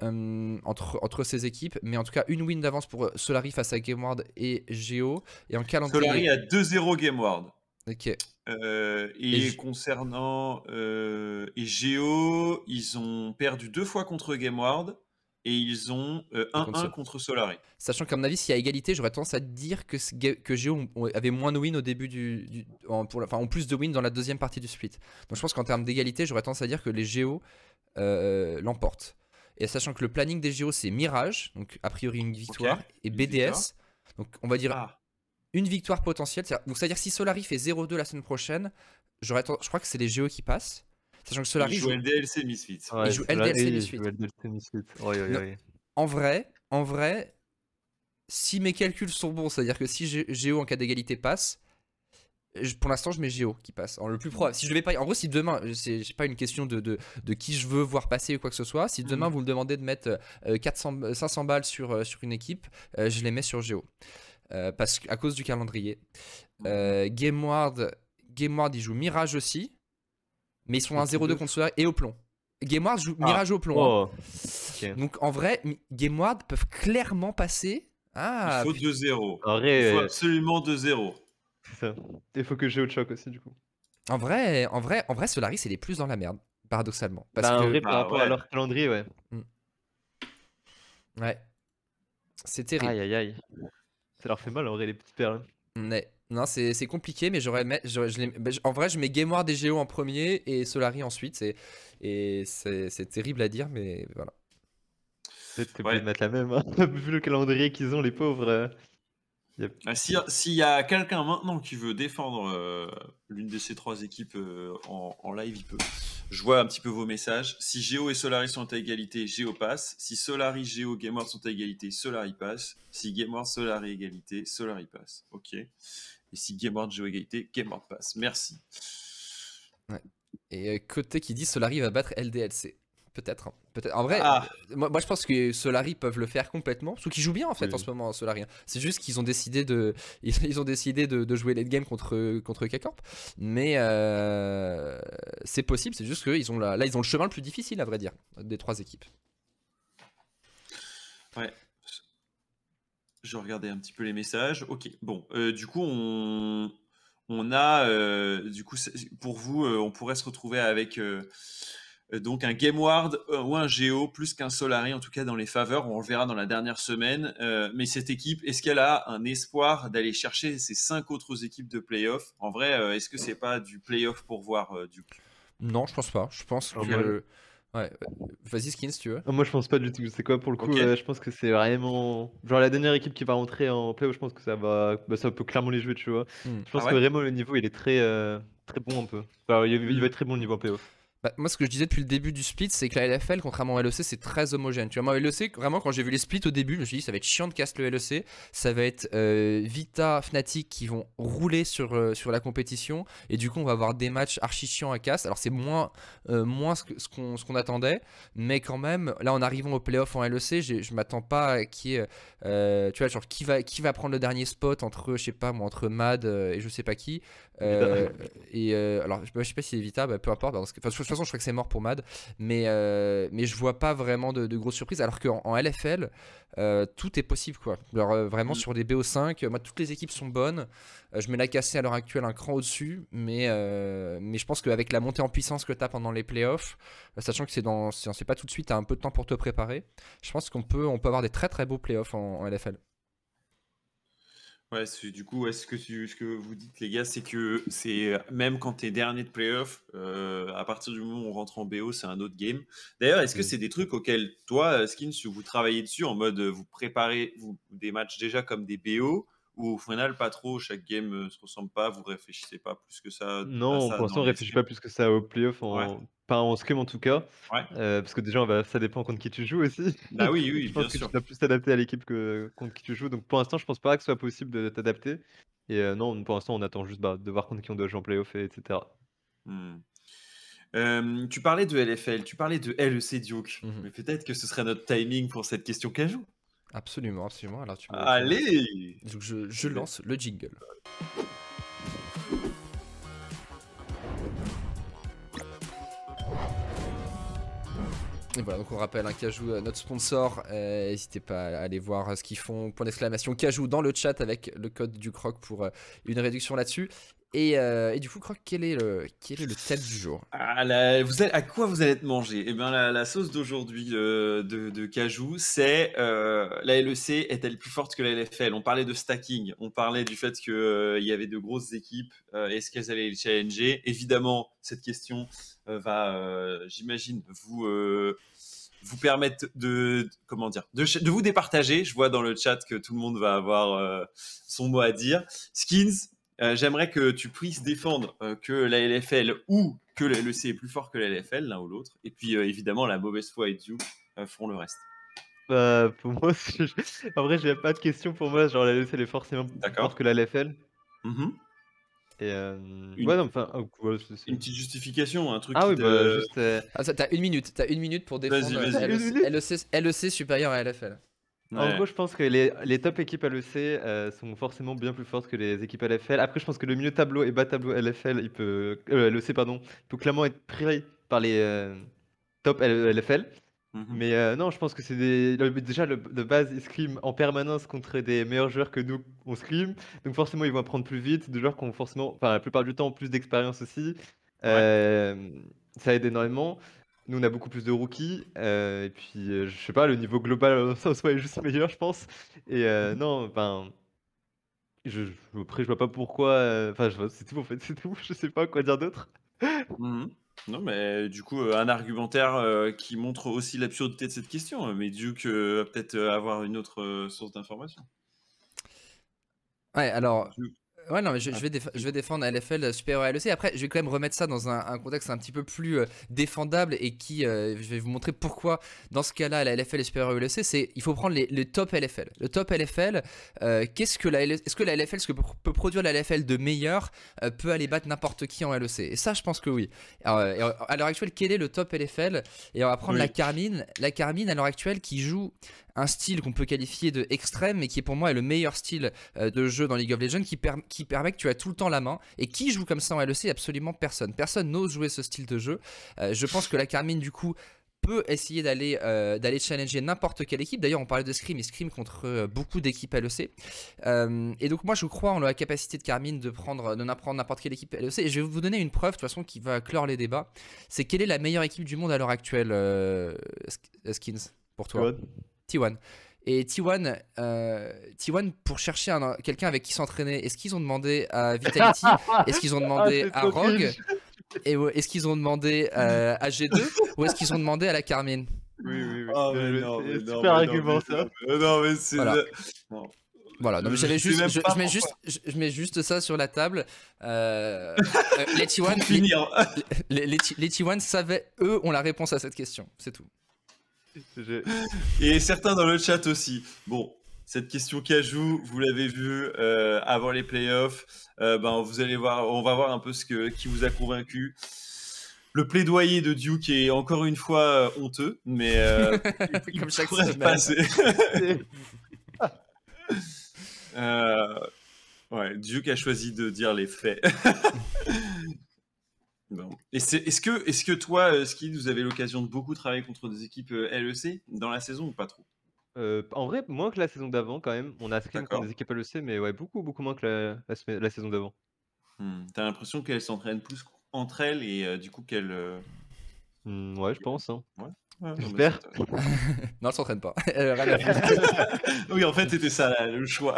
Entre, entre ces équipes, mais en tout cas une win d'avance pour Solari face à GameWard et Geo et en calendrier. Solari a 2-0 GameWard. Ok. Euh, et, concernant euh, et Geo, ils ont perdu deux fois contre GameWard et ils ont euh, contre 1-1 contre Solari. Sachant qu'à mon avis, s'il y a égalité, j'aurais tendance à dire que, que ont- avait moins de wins au début du. du- en, pour la- enfin, ont plus de wins dans la deuxième partie du split. Donc je pense qu'en termes d'égalité, j'aurais tendance à dire que les Geo euh, l'emportent. Et sachant que le planning des Geo, c'est Mirage, donc a priori une victoire, et BDS. victoire. Donc on va dire Ah, une victoire potentielle. C'est-à-dire- Donc c'est-à-dire que si Solari fait 0-2 la semaine prochaine, je crois que c'est les Geo qui passent. Sachant que Solari ils jouent joue- LDLC Misfits. Ouais, il joue LDLC Misfits. Oui, oui, Non. oui. En vrai, en vrai, si mes calculs sont bons, c'est-à-dire que si Gé- Géo en cas d'égalité passe, je- pour l'instant je mets Géo qui passe. En le plus probable. Si je vais pas, en gros, si demain, c'est pas une question de, de, de qui je veux voir passer ou quoi que ce soit. Si demain Mhm. vous me demandez de mettre euh, 400, 500 balles sur, euh, sur une équipe, euh, je les mets sur Géo. Euh, parce qu'à cause du calendrier. Euh, GameWard, GameWard, il joue Mirage aussi, mais ils sont à Et qui 0-2 d'autre contre Solar et au plomb. GameWard joue Ah. Mirage au plomb. hein. Oh. Donc en vrai, Mi- GameWard peuvent clairement passer. Ah, il faut putain. 2-0. En Il faut absolument 2-0. c'est ça. Il faut que j'ai autre choc aussi, du coup. en vrai, en vrai, en vrai, Solaris c'est les plus dans la merde, paradoxalement. Parce Bah, en vrai, par bah, rapport ouais. à leur calendrier, ouais. ouais, c'est terrible. Aïe, aïe, aïe. Ça leur fait mal, en vrai, les petites perles. Ouais. Non, c'est compliqué, mais j'aurais, bah, en vrai, je mets GameWard et Geo en premier et Solari ensuite. C'est et c'est terrible à dire, mais voilà. Peut-être t'es Ouais. mettre la même. hein. Vu le calendrier qu'ils ont, les pauvres. Euh. Ah, si- S'il y a quelqu'un maintenant qui veut défendre euh, l'une de ces trois équipes euh, en, en live, il peut. Je vois un petit peu vos messages. Si Géo et Solari sont à égalité, Géo passe. Si Solari, Géo, Gameward sont à égalité, Solari passe. Si Gameward, Solari égalité, Solari passe. Ok. Et si Gameward, Géo égalité, Gameward passe. Merci. Et euh, côté qui dit Solari va battre LDLC. Peut-être. hein. Peut-être. En vrai, Ah. euh, moi, moi, je pense que Solari peuvent le faire complètement. Parce qu'ils jouent bien en fait Oui. en ce moment, Solari. hein. C'est juste qu'ils ont décidé de, ils, ils ont décidé de, de jouer late game contre contre K-Corp. Mais euh, c'est possible. C'est juste qu'ils ont la- là, ils ont le chemin le plus difficile à vrai dire des trois équipes. Je regardais un petit peu les messages. Ok, bon, euh, du coup, on, on a, euh, du coup, pour vous, on pourrait se retrouver avec donc un Game Ward euh, ou un Géo plus qu'un Solari, en tout cas dans les faveurs. On le verra dans la dernière semaine. Euh, mais cette équipe, est-ce qu'elle a un espoir d'aller chercher ces cinq autres équipes de playoff? En vrai, euh, est-ce que c'est pas du playoff pour voir euh, du coup? Non, je pense pas. Je pense Ah, que. Ouais, vas-y, Skin, si tu veux? Ah, Moi, je pense pas du tout. C'est quoi pour le coup euh, Je pense que c'est vraiment. Genre, la dernière équipe qui va rentrer en playoff, je pense que ça va. Bah, ça peut clairement les jouer, tu vois. Hmm. Je pense Ah que vraiment, le niveau, il est très, euh, très bon un peu. Enfin, il, il va être très bon le niveau en playoff. Bah, moi, ce que je disais depuis le début du split, c'est que la LFL, contrairement au LEC, c'est très homogène. Tu vois, moi, LEC, vraiment, quand j'ai vu les splits au début, je me suis dit, ça va être chiant de casser le LEC. Ça va être euh, Vita, Fnatic qui vont rouler sur, euh, sur la compétition. Et du coup, on va avoir des matchs archi chiants à casse. Alors, c'est moins, euh, moins ce qu'on ce attendait. Mais quand même, là, en arrivant au playoff en LEC, je m'attends pas à qui tu vois, genre, qui va, qui va prendre le dernier spot entre, je sais pas, moi, entre Mad et je sais pas qui. Euh, et euh, alors, je, sais pas si c'est Vita, bah, peu importe. parce que- enfin, de toute façon, je crois que c'est mort pour Mad. Mais, euh, mais je vois pas vraiment de, de grosses surprises. Alors qu'en en LFL, euh, tout est possible. quoi. Alors, euh, vraiment, Mm. sur des BO5, euh, moi, toutes les équipes sont bonnes. Je mets la cassée à l'heure actuelle un cran au-dessus. Mais, mais je pense qu'avec la montée en puissance que tu as pendant les playoffs, sachant que c'est dans c'est c'est pas tout de suite, tu as un peu de temps pour te préparer. Je pense qu'on peut, on peut avoir des très très beaux playoffs en, en LFL. Ouais, du coup, est-ce que, tu- ce que vous dites, les gars, c'est que c'est même quand tu es dernier de playoff, euh, à partir du moment où on rentre en BO, c'est un autre game. D'ailleurs, est-ce que Mm. c'est des trucs auxquels toi, euh, Skins, vous travaillez dessus en mode euh, vous préparez vous, des matchs déjà comme des BO ou au final pas trop, chaque game euh, se ressemble pas, vous réfléchissez pas plus que ça Non, ça pour l'instant, on les réfléchit pas plus que ça au playoff, en... Ouais. Pas en scrim en tout cas. Ouais. Euh, parce que déjà, on va... ça dépend contre qui tu joues aussi. Bah oui, oui, je bien pense que sûr. tu dois plus t'adapter à l'équipe que contre qui tu joues. Donc pour l'instant, je pense pas que ce soit possible de t'adapter. Et euh, non, pour l'instant, on attend juste bah, de voir contre qui on doit jouer en playoff, et etc. Hmm. Euh, tu parlais de LFL, tu parlais de LEC Duke, Mhm. mais peut-être que ce serait notre timing pour cette question cajou. Absolument, absolument. Alors, tu Allez Donc, je, je lance le jingle. Et voilà, donc on rappelle un Cajou, euh, notre sponsor. euh, N'hésitez pas à aller voir euh, ce qu'ils font. Point d'exclamation Cajou dans le chat avec le code du croc pour une réduction là-dessus. Et, euh, et du coup, croc, quel est le, quel est le thème du jour? Ah, vous à quoi vous allez être mangé? Eh bien, la, sauce d'aujourd'hui euh, de, de Cajou, c'est euh, la LEC est-elle plus forte que la LFL On parlait de stacking, on parlait du fait qu'il y avait de grosses équipes. Est-ce qu'elles allaient les challenger? Évidemment, cette question va, j'imagine, vous vous permettre de comment dire de, de vous départager. Je vois dans le chat que tout le monde va avoir son mot à dire. Skins, euh, j'aimerais que tu puisses défendre euh, que la LFL ou que la LEC est plus fort que la LFL, l'un ou l'autre. Et puis euh, évidemment, la mauvaise foi et Duke euh, feront le reste. Bah, pour moi, en vrai, j'ai pas de question pour moi. Genre, la LEC, elle est forcément plus forte que la LFL. Mhm. Et euh... Une- ouais, non, enfin, oh, Une petite justification, un truc. Ah oui, bah, juste. euh, ah, ça, T'as une minute, t'as une minute pour défendre Vas-y, vas-y. LEC, LEC, LEC supérieur à LFL. En Ouais. gros, je pense que les, les top équipes LEC euh, sont forcément bien plus fortes que les équipes LFL. Après, je pense que le milieu tableau et bas tableau LFL, il peut, euh, LEC, pardon, il peut clairement être pris par les euh, top L- LFL. Mhm. Mais euh, non, je pense que c'est des... le- déjà le- de base, ils scrim en permanence contre des meilleurs joueurs que nous, on scrim. Donc forcément, ils vont apprendre plus vite. Des joueurs qui ont forcément, enfin la plupart du temps, plus d'expérience aussi. Euh, ça aide énormément. Nous, on a beaucoup plus de rookies. euh, et puis, euh, je sais pas, le niveau global euh, en soi est juste meilleur, je pense. Et euh, non, enfin. Je, je- après, je vois pas pourquoi. euh, Enfin, je vois- c'est tout en fait, c'est tout. Je sais pas quoi dire d'autre. Mhm. Non, mais du coup, euh, un argumentaire euh, qui montre aussi l'absurdité de cette question. Mais Duke euh, va peut-être euh, avoir une autre euh, source d'information. Ouais, alors. Ouais, non, mais je, Ah. je vais, déf- je vais défendre la LFL supérieur à LEC. Après, je vais quand même remettre ça dans un, un contexte un petit peu plus euh, défendable et qui, euh, je vais vous montrer pourquoi, dans ce cas-là, la LFL est supérieure à LEC. C'est, il faut prendre les, les top LFL. Le top LFL, euh, qu'est-ce que la LFL, est-ce que la LFL, ce que peut, produire la LFL de meilleur, euh, peut aller battre n'importe qui en LEC Et ça, je pense que oui. Alors, euh, et, euh, à l'heure actuelle, quel est le top LFL Et on va prendre Oui. la Carmine. La Carmine, à l'heure actuelle, qui joue un style qu'on peut qualifier de extrême, mais qui pour moi est le meilleur style euh, de jeu dans League of Legends, qui, per- qui permet que tu as tout le temps la main. Et qui joue comme ça en LEC Absolument personne. Personne n'ose jouer ce style de jeu. Euh, je pense que la Carmine, du coup, peut essayer d'aller euh, d'aller challenger n'importe quelle équipe. D'ailleurs, on parlait de Scream et Scream contre euh, beaucoup d'équipes LEC. Euh, et donc moi, je crois en la capacité de Carmine de prendre, de n'apprendre n'importe quelle équipe LEC. Et je vais vous donner une preuve de toute façon qui va clore les débats. C'est quelle est la meilleure équipe du monde à l'heure actuelle, Sk- Skins, pour toi? T1. Et T1, euh, T1 pour chercher un- quelqu'un avec qui s'entraîner, est-ce qu'ils ont demandé à Vitality? Est-ce qu'ils ont demandé Ah, à Rogue. Et est-ce qu'ils ont demandé euh, à G2 Ou est-ce qu'ils ont demandé à la Carmine? Oui, oui, oui. Ah, Bien mais non, C'est mais non, super mais non, argument, mais ça. c'est- Non, mais c'est. Voilà. le- Non. Voilà, non, mais Je j'avais juste, je, je mets juste, je, je mets juste ça sur la table. Euh, euh, les T1, Pour les, les, les les T1 savaient, eux, ont la réponse à cette question. C'est tout. Et certains dans le chat aussi. Bon, cette question cajou, vous l'avez vu euh, avant les playoffs. Euh, ben, vous allez voir, on va voir un peu ce que, qui vous a convaincu. Le plaidoyer de Duke est encore une fois euh, honteux, mais euh, il Comme chaque semaine. passer. Euh, ouais, Duke a choisi de dire les faits. Bon. Et c'est- Est-ce que, est que toi, euh, Ski, vous avez l'occasion de beaucoup travailler contre des équipes euh, LEC dans la saison ou pas trop? Euh, en vrai, moins que la saison d'avant quand même. On a scrim contre des équipes LEC, mais ouais, beaucoup, beaucoup moins que la, la, semaine- la saison d'avant. Hmm, T'as l'impression qu'elles s'entraînent plus entre elles et euh, du coup qu'elles. euh, Hmm, ouais, je pense. hein. ouais, J'espère. Non, elle s'entraîne pas. Oui, en fait, c'était ça là, le choix.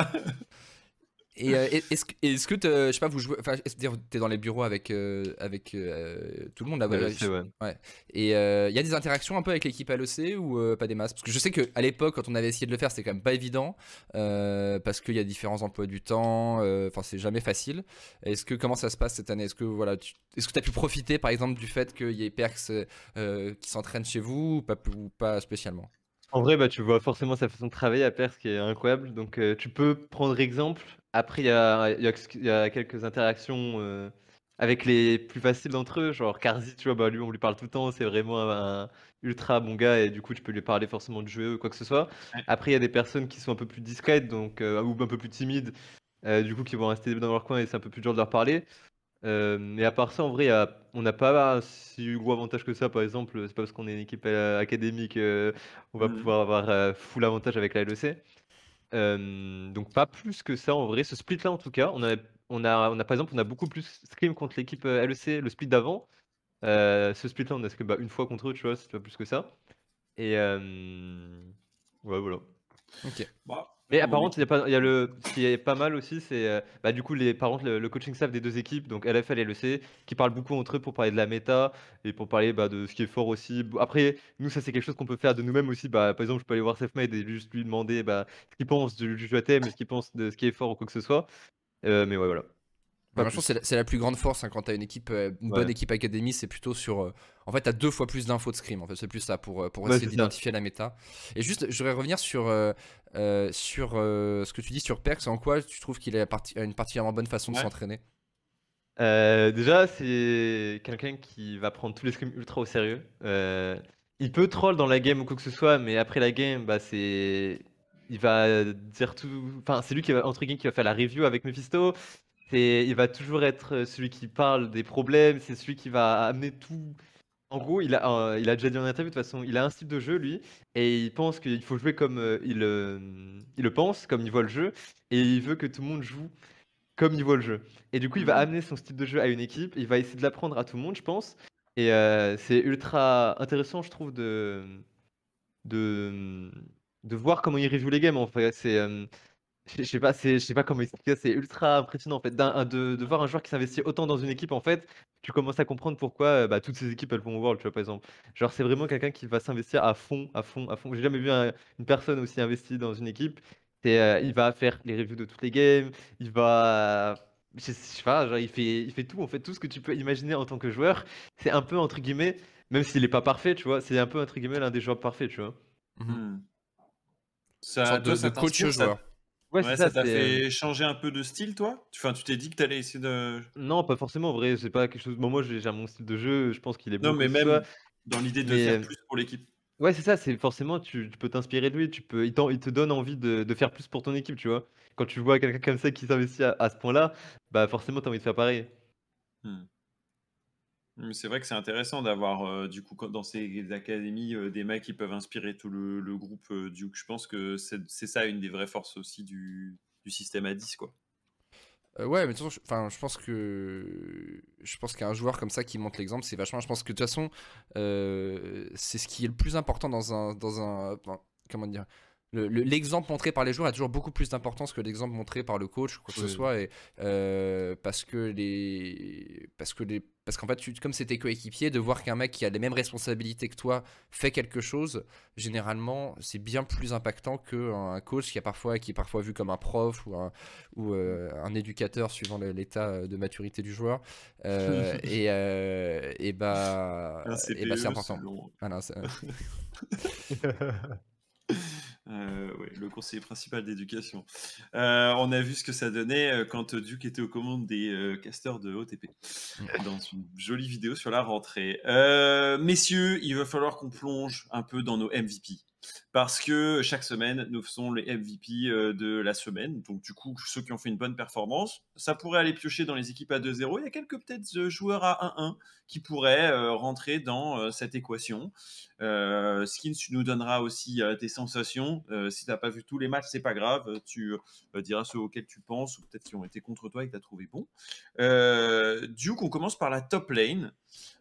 Et euh, est-ce que, est-ce que je sais pas, vous jouez, enfin, que t'es dans les bureaux avec, euh, avec euh, tout le monde là-bas Ouais, c'est ouais. Et il y a des interactions un peu avec l'équipe LEC ou euh, pas des masses? Parce que je sais qu'à l'époque, quand on avait essayé de le faire, c'était quand même pas évident euh, parce qu'il y a différents emplois du temps. euh, Enfin, c'est jamais facile. Est-ce que comment ça se passe cette année? Est-ce que voilà, tu, est-ce que tu as pu profiter, par exemple, du fait qu'il y ait Perks euh, qui s'entraînent chez vous ou pas, ou pas spécialement? En vrai, bah, tu vois forcément sa façon de travailler à Perse qui est incroyable. Donc, euh, tu peux prendre exemple. Après, il y a, il y a- il y a quelques interactions euh, avec les plus faciles d'entre eux. Genre, Karzi, tu vois, bah, lui, on lui parle tout le temps. C'est vraiment un, ultra bon gars et du coup, tu peux lui parler forcément de jeu ou quoi que ce soit. Après, il y a des personnes qui sont un peu plus discrètes donc, euh, ou un peu plus timides, euh, du coup, qui vont rester dans leur coin et c'est un peu plus dur de leur parler. Mais à part ça, en vrai, a- on n'a pas si gros avantage que ça. Par exemple, c'est pas parce qu'on est une équipe académique, on va Mhm. pouvoir avoir full avantage avec la LEC. Euh, donc pas plus que ça en vrai. Ce split là en tout cas, on a, on a, on a par exemple, on a beaucoup plus scrim contre l'équipe euh, LEC, le split d'avant. Euh, ce split là, on a scrim bah, une fois contre eux, tu vois, c'est pas plus que ça. Et euh, ouais, voilà. Bah, Mais on apparemment, est- il y a pas, il y a le, ce qui est pas mal aussi, c'est euh, bah, du coup les, par contre, le, le coaching staff des deux équipes, donc LFL et LEC, qui parlent beaucoup entre eux pour parler de la méta et pour parler bah, de ce qui est fort aussi. Bon, Après, nous, ça c'est quelque chose qu'on peut faire de nous-mêmes aussi. Bah, par exemple, je peux aller voir Selfmade et juste lui demander bah, ce qu'il pense du, du jeu à thème, ce qu'il pense de ce qui est fort ou quoi que ce soit. Euh, mais ouais, voilà. Bah, je pense que c'est la, plus grande force hein, quand tu as une équipe, euh, une Ouais. bonne équipe académie, c'est plutôt sur. euh, en fait, tu as deux fois plus d'infos de scrim. En fait, c'est plus ça pour, euh, pour Ouais, essayer d'identifier la méta. Et juste, je voudrais revenir sur, euh, sur ce que tu dis sur Perks. En quoi tu trouves qu'il a, parti- une particulièrement bonne façon de s'entraîner? Déjà, c'est quelqu'un qui va prendre tous les scrims ultra au sérieux. Il peut troll dans la game ou quoi que ce soit, mais après la game, bah c'est, il va dire tout. Enfin, c'est lui qui va entre guillemets qui va faire la review avec Mephisto. C'est, il va toujours être celui qui parle des problèmes. C'est celui qui va amener tout. En gros, il a, euh, il a déjà dit en interview de toute façon, il a un style de jeu lui, et il pense qu'il faut jouer comme euh, il, euh, il le pense, comme il voit le jeu, et il veut que tout le monde joue comme il voit le jeu. Et du coup, il va Mhm. amener son style de jeu à une équipe, il va essayer de l'apprendre à tout le monde, je pense. Et euh, c'est ultra intéressant, je trouve, de, de, de voir comment il review les games. En fait, c'est, euh, je sais pas, c'est, je sais pas comment expliquer, ça, c'est ultra impressionnant en fait, d'un- de, de voir un joueur qui s'investit autant dans une équipe. En fait, tu commences à comprendre pourquoi euh, bah, toutes ces équipes elles vont au World, tu vois, par exemple. Genre, c'est vraiment quelqu'un qui va s'investir à fond, à fond, à fond. J'ai jamais vu un- une personne aussi investie dans une équipe. C'est, euh, il va faire les reviews de toutes les games, il va. Je sais je sais pas, genre, il fait, il fait tout, en fait, tout ce que tu peux imaginer en tant que joueur. C'est un peu, entre guillemets, même s'il est pas parfait, tu vois, c'est un peu, entre guillemets, l'un des joueurs parfaits, tu vois. Hmm. Une Ça, sorte toi, de, ça de coach t'inspire, ça- joueur. Ouais, Ouais, ça ça, t'a c'est. euh, fait changer un peu de style, toi? Enfin, tu t'es dit que t'allais essayer de. Non, pas forcément, en vrai, c'est pas quelque chose. Bon, moi, j'ai j'ai mon style de jeu, je pense qu'il est Non, bon mais comme ça. même dans l'idée de Mais, faire euh, plus pour l'équipe. Ouais, c'est ça, c'est forcément, tu, tu peux t'inspirer de lui, tu peux, il, t'en- il te donne envie de, de faire plus pour ton équipe, tu vois. Quand tu vois quelqu'un comme ça qui s'investit à, à ce point-là, bah forcément, t'as envie de faire pareil. Hmm. Mais c'est vrai que c'est intéressant d'avoir, euh, du coup, quand- dans ces académies, euh, des mecs qui peuvent inspirer tout le, le groupe euh, Duke. Je pense que c'est c'est ça une des vraies forces aussi du, du système à 10, quoi. Euh, ouais, mais de toute façon, je, enfin, je pense que je pense qu'un joueur comme ça qui montre l'exemple, c'est vachement. Je pense que de toute façon, euh, c'est ce qui est le plus important dans un dans un enfin, comment dire. le- le- L'exemple montré par les joueurs a toujours beaucoup plus d'importance que l'exemple montré par le coach ou quoi que ce Oui. soit, et, euh, parce que les, parce que les, parce qu'en fait, tu- comme c'était coéquipier, de voir qu'un mec qui a les mêmes responsabilités que toi fait quelque chose, généralement, c'est bien plus impactant qu'un coach qui a parfois, qui est parfois vu comme un prof ou un, ou euh, un éducateur suivant l'état de maturité du joueur. Euh, et, euh, et bah, Un et bah c'est important. selon- Euh, ouais, le conseiller principal d'éducation. Euh, on a vu ce que ça donnait euh, quand Duke était aux commandes des euh, casteurs de OTP dans une jolie vidéo sur la rentrée. Messieurs, il va falloir qu'on plonge un peu dans nos MVP. Parce que chaque semaine, nous faisons les MVP euh, de la semaine. Donc, du coup, ceux qui ont fait une bonne performance, ça pourrait aller piocher dans les équipes à 2-0. Il y a quelques peut-être euh, joueurs à 1-1 qui pourraient euh, rentrer dans cette équation. Euh, Skins, tu nous donneras aussi tes sensations. Si tu n'as pas vu tous les matchs, c'est pas grave. Tu diras ceux auxquels tu penses ou peut-être qui ont été contre toi et que tu as trouvé bon. Duke, on commence par la top lane.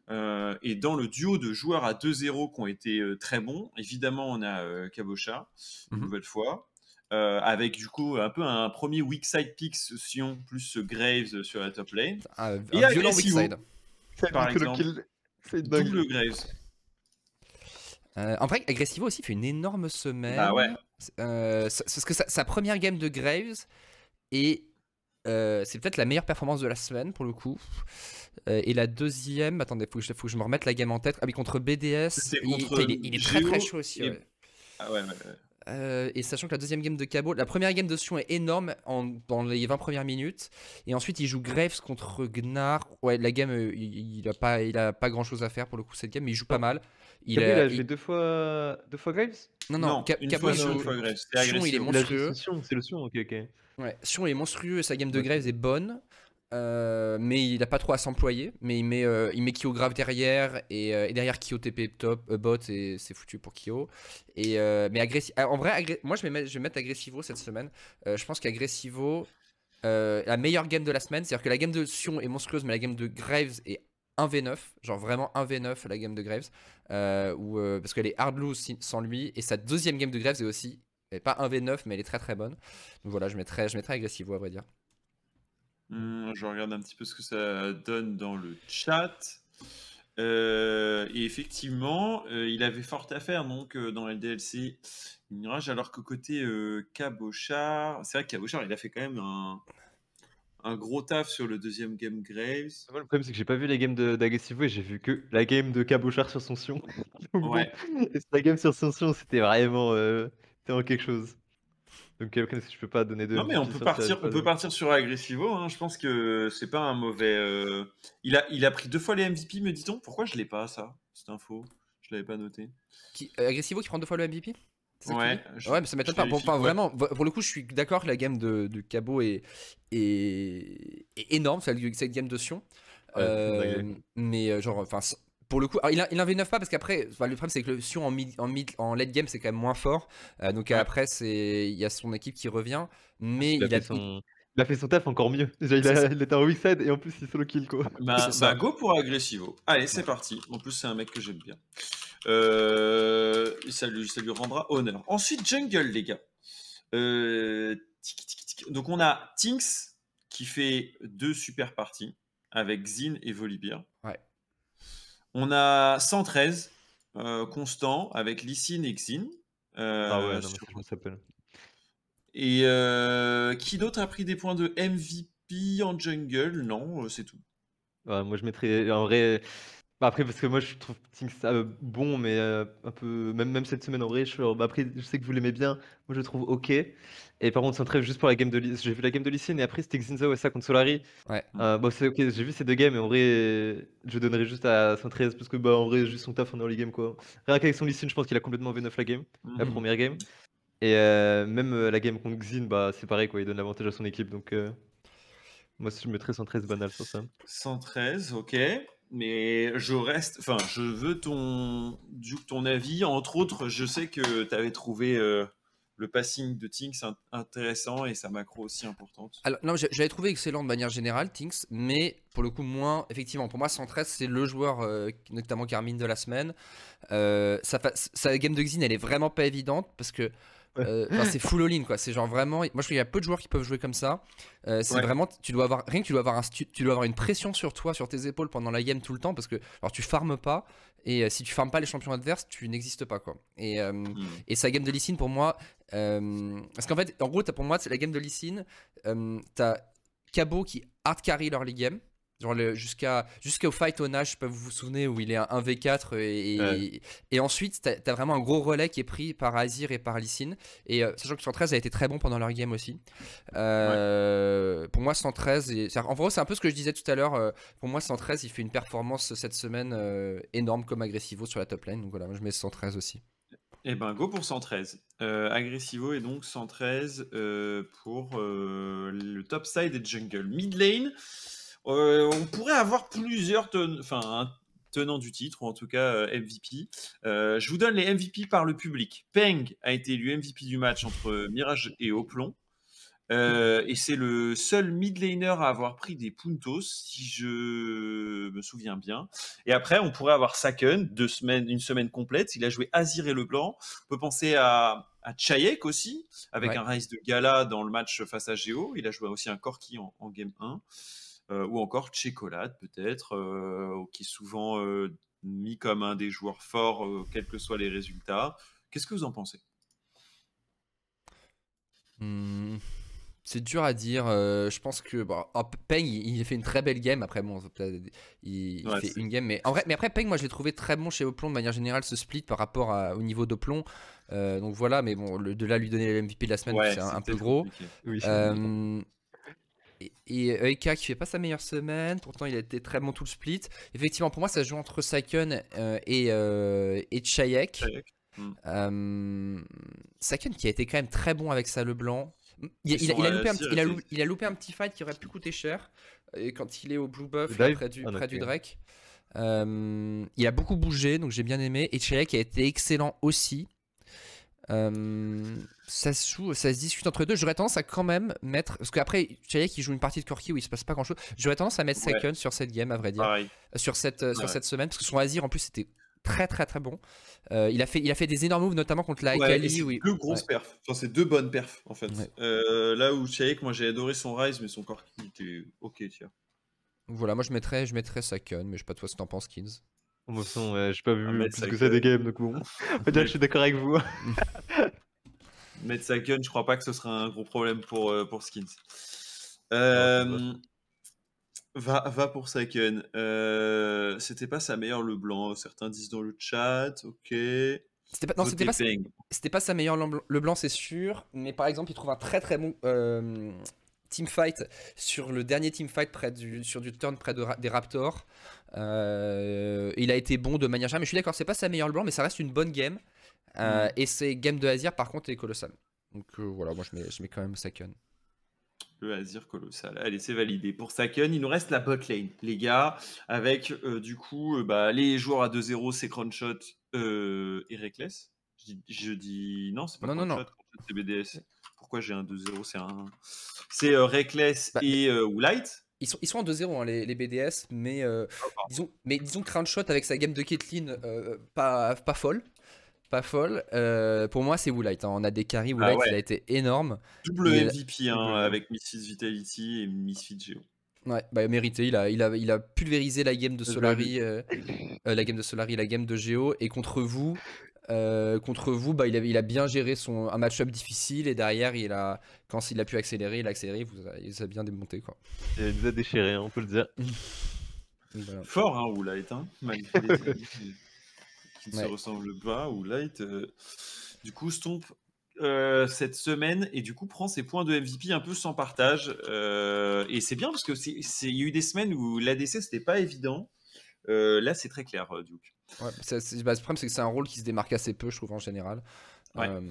Et dans le duo de joueurs à 2-0 qui ont été très bons, évidemment, on a euh, Cabocha, une Mhm. nouvelle fois. Euh, avec du coup un peu un premier weak side pick Sion plus Graves sur la top lane. un, Et un violent weak side. Par que le exemple. kill. Double Graves. Euh, en vrai, Agressivo aussi fait une énorme semaine. Bah ouais. Euh, parce que sa, sa première game de Graves et euh, c'est peut-être la meilleure performance de la semaine pour le coup. Euh, et la deuxième, attendez, faut que, je, faut que je me remette la game en tête. Ah oui, contre BDS. Il, contre il est, il est très très chaud aussi. et- ouais. Ah ouais, ouais, ouais. Euh, et sachant que la deuxième game de Cabo, la première game de Sion est énorme en, dans les 20 premières minutes. Et ensuite, il joue Graves contre Gnar. Ouais, la game, euh, il, il a pas, il a pas grand chose à faire pour le coup cette game, mais il joue pas mal. Il vu, a- il a il- joué deux fois, deux fois Graves? Non, non, Ca- une Cabo, fois il Sion, joue- une fois Graves. Sion, il est Monstrueux. Sion, c'est le Sion, ok, ok. Ouais, Sion est monstrueux, sa game de. Graves est bonne, euh, mais il a pas trop à s'employer. Mais il met, euh, il met Kyo grave derrière, et, euh, et derrière Kyo TP top, bot, et c'est foutu pour Kyo. Et, mais Agressi- ah, en vrai, moi je vais, mettre, je vais mettre Agressivo cette semaine. Je pense qu'Agressivo, la meilleure game de la semaine, c'est-à-dire que la game de Sion est monstrueuse, mais la game de Graves est 1v9, genre vraiment 1v9 la game de Graves, parce qu'elle est hard lose sans lui, et sa deuxième game de Graves est aussi, pas 1v9, mais elle est très très bonne. Donc voilà, je mettrais, je mettrais Agressivo à vrai dire. Hmm, je regarde un petit peu ce que ça donne dans le chat. Euh, et effectivement, euh, il avait fort à faire donc euh, dans LDLC Mirage, alors que côté Cabochard, c'est vrai que Cabochard, il a fait quand même un, un gros taf sur le deuxième game Graves. Moi, le problème, c'est que j'ai pas vu les games d'Agressivo et j'ai vu que la game de Cabochard sur son Sion. Ouais. et la game sur son Sion, c'était vraiment, euh, c'était vraiment quelque chose. Donc, je peux pas donner de. Non mais on peut partir, on peut de- partir sur Agressivo. hein. Je pense que c'est pas un mauvais. euh, Il a, il a pris deux fois les MVP, me dit-on. Pourquoi je l'ai pas ça, cette info? Je l'avais pas noté. Qui, euh, Agressivo qui prend deux fois le MVP Ouais. je- Ouais, mais ça m'étonne pas. Enfin, ouais. vraiment, pour le coup, je suis d'accord que la game de, de Cabo est, est, est énorme, celle- cette game de Sion. Ouais, Euh, mais genre, enfin, pour le coup, alors, il, a- il en V9 pas parce qu'après, enfin, le problème c'est que le Sion en mid, en mid, en late game c'est quand même moins fort. Euh, donc Ouais. après, c'est, il y a son équipe qui revient, mais Il a, il a, fait son... il a fait son taf encore mieux. Déjà, il, a... était en weak side et en plus, il solo kill quoi. Bah, bah, go pour Agressivo. Allez, c'est parti. En plus, c'est un mec que j'aime bien. Euh, ça, lui, ça lui rendra honneur. Ensuite, Jungle, les gars. Euh, tic, tic, tic. Donc, on a Tinks qui fait deux super parties avec Zin et Volibear. Ouais. On a 113 euh, constant avec Lysine et Xin. Euh, ah ouais, non, sur- ça, je me rappelle. Et euh, qui d'autre a pris des points de MVP en jungle? Non, euh, c'est tout. Ouais, moi, je mettrais en vrai. Bah, après, parce que moi, je trouve Tinks euh, bon, mais euh, un peu. Même, même cette semaine, en vrai, je... bah, après, je sais que vous l'aimez bien. Moi, je le trouve ok. Et par contre, c'est un trêve juste pour la game de Ly- J'ai vu la game de Lysine et après, c'était Xinzao et ça contre Solari. Ouais. Euh, bon, c'est ok, j'ai vu ces deux games, mais en vrai, je donnerais juste à 113 parce que, bah, en vrai, juste son taf en early game, quoi. Rien qu'avec son Lysine, je pense qu'il a complètement V9 la game, la Mhm. première game. Et euh, même euh, la game contre Xin, bah, c'est pareil, quoi. Il donne l'avantage à son équipe, donc. euh, Moi, je mettrais 113 banal sur ça. 113, ok. Mais je reste, enfin, je veux ton, Duke, ton avis. Entre autres, je sais que tu avais trouvé euh, le passing de Tinks int- intéressant et sa macro aussi importante. Alors, non, j'ai- j'avais trouvé excellent de manière générale, Tinks, mais pour le coup, moins. Effectivement, pour moi, 113, c'est le joueur, euh, notamment Carmine de la semaine. Euh, sa game de Xin, elle est vraiment pas évidente parce que. Euh, c'est full all-in quoi, c'est genre vraiment. Moi je trouve qu'il y a peu de joueurs qui peuvent jouer comme ça. Euh, c'est Ouais. vraiment. Tu dois avoir. Rien que tu dois avoir, un, tu, tu dois avoir une pression sur toi, sur tes épaules pendant la game tout le temps parce que. Alors tu farmes pas et euh, si tu farmes pas les champions adverses, tu n'existes pas quoi. Et, Hmm. et sa game de Lee Sin, pour moi, parce qu'en fait, en gros, pour moi, c'est la game de Lee Sin, euh, t'as Cabo qui hard carry leur league game. Genre jusqu'à jusqu'au fight au Nash, je sais pas, vous vous souvenez, où il est un 1v4 et, et, Ouais. et ensuite t'as as vraiment un gros relais qui est pris par Azir et par Lee Sin. Et euh, sachant que 113 a été très bon pendant leur game aussi. Euh, Pour moi, 113, et- c'est- en gros, c'est un peu ce que je disais tout à l'heure. euh, pour moi, 113, il fait une performance cette semaine énorme comme Agressivo sur la top lane. Donc voilà, moi, je mets 113 aussi. Eh ben, go pour 113. Euh, Agressivo est donc 113 euh, pour euh, le top side et jungle. Mid lane, euh, on pourrait avoir plusieurs ten- enfin, un tenant du titre, ou en tout cas euh, MVP. Euh, je vous donne les MVP par le public. Peng a été élu MVP du match entre Mirage et Oplon. Euh, et c'est le seul mid laner à avoir pris des puntos, si je me souviens bien. Et après, on pourrait avoir Saken, deux semaines, une semaine complète. Il a joué Azir et Leblanc. On peut penser à, à Chayek aussi, avec Ouais. un Rise de Gala dans le match face à Géo. Il a joué aussi un Corki en, en Game 1. Euh, ou encore Checolade, peut-être, euh, qui est souvent euh, mis comme un des joueurs forts, quels que soient les résultats. Qu'est-ce que vous en pensez? Hmm, C'est dur à dire. euh, je pense que bon, oh, Peng, il, il a fait une très belle game. Après, bon, il, Ouais, fait une game, mais en vrai, mais après Peng, moi, je l'ai trouvé très bon chez Oplon de manière générale, ce split par rapport à- au niveau d'Oplon. Euh, donc voilà, mais bon, le- de là lui donner le MVP de la semaine, c'est un, un peu gros. Oui, Euh, et, Eika qui fait pas sa meilleure semaine, pourtant il a été très bon tout le split. Effectivement, pour moi, ça se joue entre Saken euh, et, euh, et Chayek. Chayek. Euh, Saken qui a été quand même très bon avec sa Leblanc. Il, il a, il a loupé un il, a a loupé un petit fight qui aurait pu coûter cher et quand il est au Blue Buff là, près du, Ah, près du. Drake. Euh, il a beaucoup bougé donc j'ai bien aimé et Chayek a été excellent aussi. Euh, ça se joue, ça se discute entre deux. J'aurais tendance à quand même mettre parce qu'après Chayek il joue une partie de Corki où il se passe pas grand chose. J'aurais tendance à mettre Ouais. Sur cette game à vrai dire Pareil. sur cette, euh, sur cette semaine parce que son Azir en plus c'était très très très bon. Euh, il, a fait, il a fait des énormes moves notamment contre la Ouais, Akali. c'est où il- deux grosses perfs. Enfin, c'est deux bonnes perfs, en fait. Euh, là où Chayek, moi j'ai adoré son Rise, mais son corps qui était ok, tiens. Voilà, moi je mettrais, je mettrais mais je sais pas toi ce que t'en penses, Kins. De toute façon, ouais, j'ai pas vu Ah, mais plus ça que ça des games, donc bon. On va dire que je suis d'accord avec vous. Mettre sa gun, je crois pas que ce sera un gros problème pour, euh, pour Skins. Euh, va, va pour Saken. Euh, C'était pas sa meilleure le blanc. Certains disent dans le chat. Ok. C'était pas, non, c'était pas, c'était pas sa meilleure le blanc, c'est sûr. Mais par exemple, il trouve un très très bon euh, teamfight sur le dernier teamfight près du, sur du turn près de des Raptors. Euh, il a été bon de manière générale, mais je suis d'accord, c'est pas sa meilleure le blanc, mais ça reste une bonne game. Euh, Mm. Et ses games de Azir, par contre, est colossal. Donc euh, voilà, moi je mets, je mets quand même Saken. Le Azir colossal. Allez, c'est validé. Pour Saken, il nous reste la bot lane, les gars, avec du coup bah, les joueurs à 2-0, c'est Cronshot et Reckless. Je dis, je dis- non, c'est pas Non, non, non. C'est BDS. Pourquoi j'ai un 2-0 C'est un. C'est euh, Reckless Bah, et euh, Light? Ils sont, ils sont en 2-0 hein, les, les BDS, mais, euh, disons, mais disons que avec sa game de Caitlyn, euh, pas, pas folle. Pas folle. Pour moi, c'est Woolite. hein. On a des carries. Woolite, Ah ouais. il a été énorme. Double MVP hein, avec Misfits Vitality et Misfits Geo. Ouais, bah, mérité. Il a, il, a, il a pulvérisé la game de Solari, euh, la game de Solari, la game de Geo. Et contre vous, euh, contre vous, bah, il, a, il a bien géré son, un match-up difficile. Et derrière, il a, quand il a pu accélérer, il a accéléré. Il vous a, il vous a bien démonté. Quoi. Il nous a déchiré, on peut le dire. Voilà. Fort, hein, Woolite, hein, malgré les amis qui, ne Ouais. se ressemblent pas. Woolite, euh, du coup, Stomp euh, cette semaine et du coup prend ses points de MVP un peu sans partage. euh, et c'est bien parce que c'est- il y a eu des semaines où l'ADC c'était pas évident. Euh, là, c'est très clair, Duke. Ouais, bah, le problème, c'est que c'est un rôle qui se démarque assez peu, je trouve, en général. Ouais. Euh,